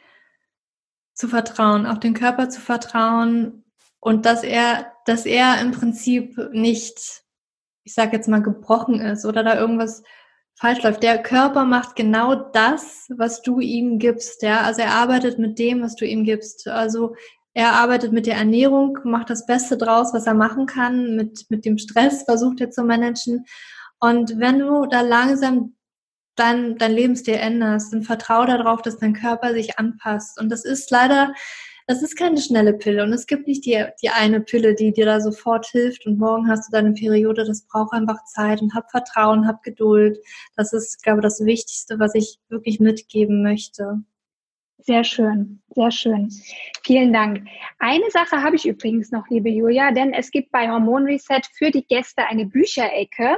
zu vertrauen, auf den Körper zu vertrauen, und dass er, dass er im Prinzip nicht, ich sag jetzt mal, gebrochen ist oder da irgendwas falsch läuft. Der Körper macht genau das, was du ihm gibst, ja. Also er arbeitet mit dem, was du ihm gibst. Also er arbeitet mit der Ernährung, macht das Beste draus, was er machen kann, mit, mit dem Stress versucht er zu managen. Und wenn du da langsam dein, dein Lebensstil änderst, dann vertraue darauf, dass dein Körper sich anpasst. Und das ist leider das ist keine schnelle Pille und es gibt nicht die, die eine Pille, die dir da sofort hilft und morgen hast du deine Periode. Das braucht einfach Zeit und hab Vertrauen, hab Geduld. Das ist, glaube ich, das Wichtigste, was ich wirklich mitgeben möchte.
Sehr schön, sehr schön. Vielen Dank. Eine Sache habe ich übrigens noch, liebe Julia, denn es gibt bei Hormon Reset für die Gäste eine Bücherecke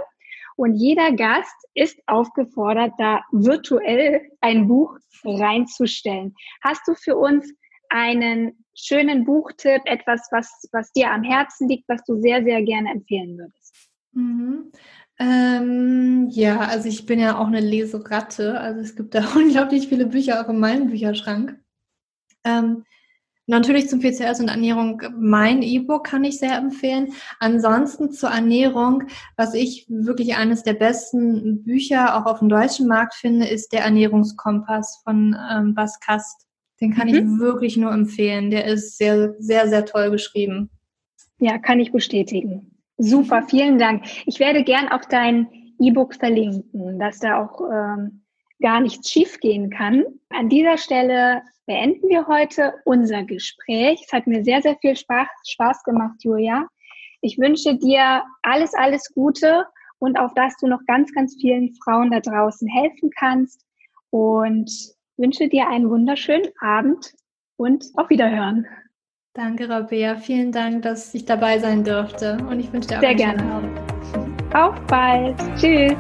und jeder Gast ist aufgefordert, da virtuell ein Buch reinzustellen. Hast du für uns einen schönen Buchtipp, etwas, was, was dir am Herzen liegt, was du sehr, sehr gerne empfehlen würdest?
Mhm. Ähm, ja, also ich bin ja auch eine Leseratte. Also es gibt da [laughs] unglaublich viele Bücher auch in meinem Bücherschrank. Ähm, natürlich zum PCS und Ernährung, mein E-Book kann ich sehr empfehlen. Ansonsten zur Ernährung, was ich wirklich eines der besten Bücher auch auf dem deutschen Markt finde, ist der Ernährungskompass von ähm, Bas Kast. Den kann mhm. ich wirklich nur empfehlen. Der ist sehr, sehr, sehr toll geschrieben.
Ja, kann ich bestätigen. Super, vielen Dank. Ich werde gern auch dein E-Book verlinken, dass da auch ähm, gar nichts schiefgehen kann. An dieser Stelle beenden wir heute unser Gespräch. Es hat mir sehr, sehr viel Spaß, Spaß gemacht, Julia. Ich wünsche dir alles, alles Gute und auf dass du noch ganz, ganz vielen Frauen da draußen helfen kannst. Und wünsche dir einen wunderschönen Abend und auf Wiederhören.
Danke, Rabea. Vielen Dank, dass ich dabei sein durfte. Und ich wünsche dir auch
Sehr einen gerne. Abend. Auf bald. Tschüss.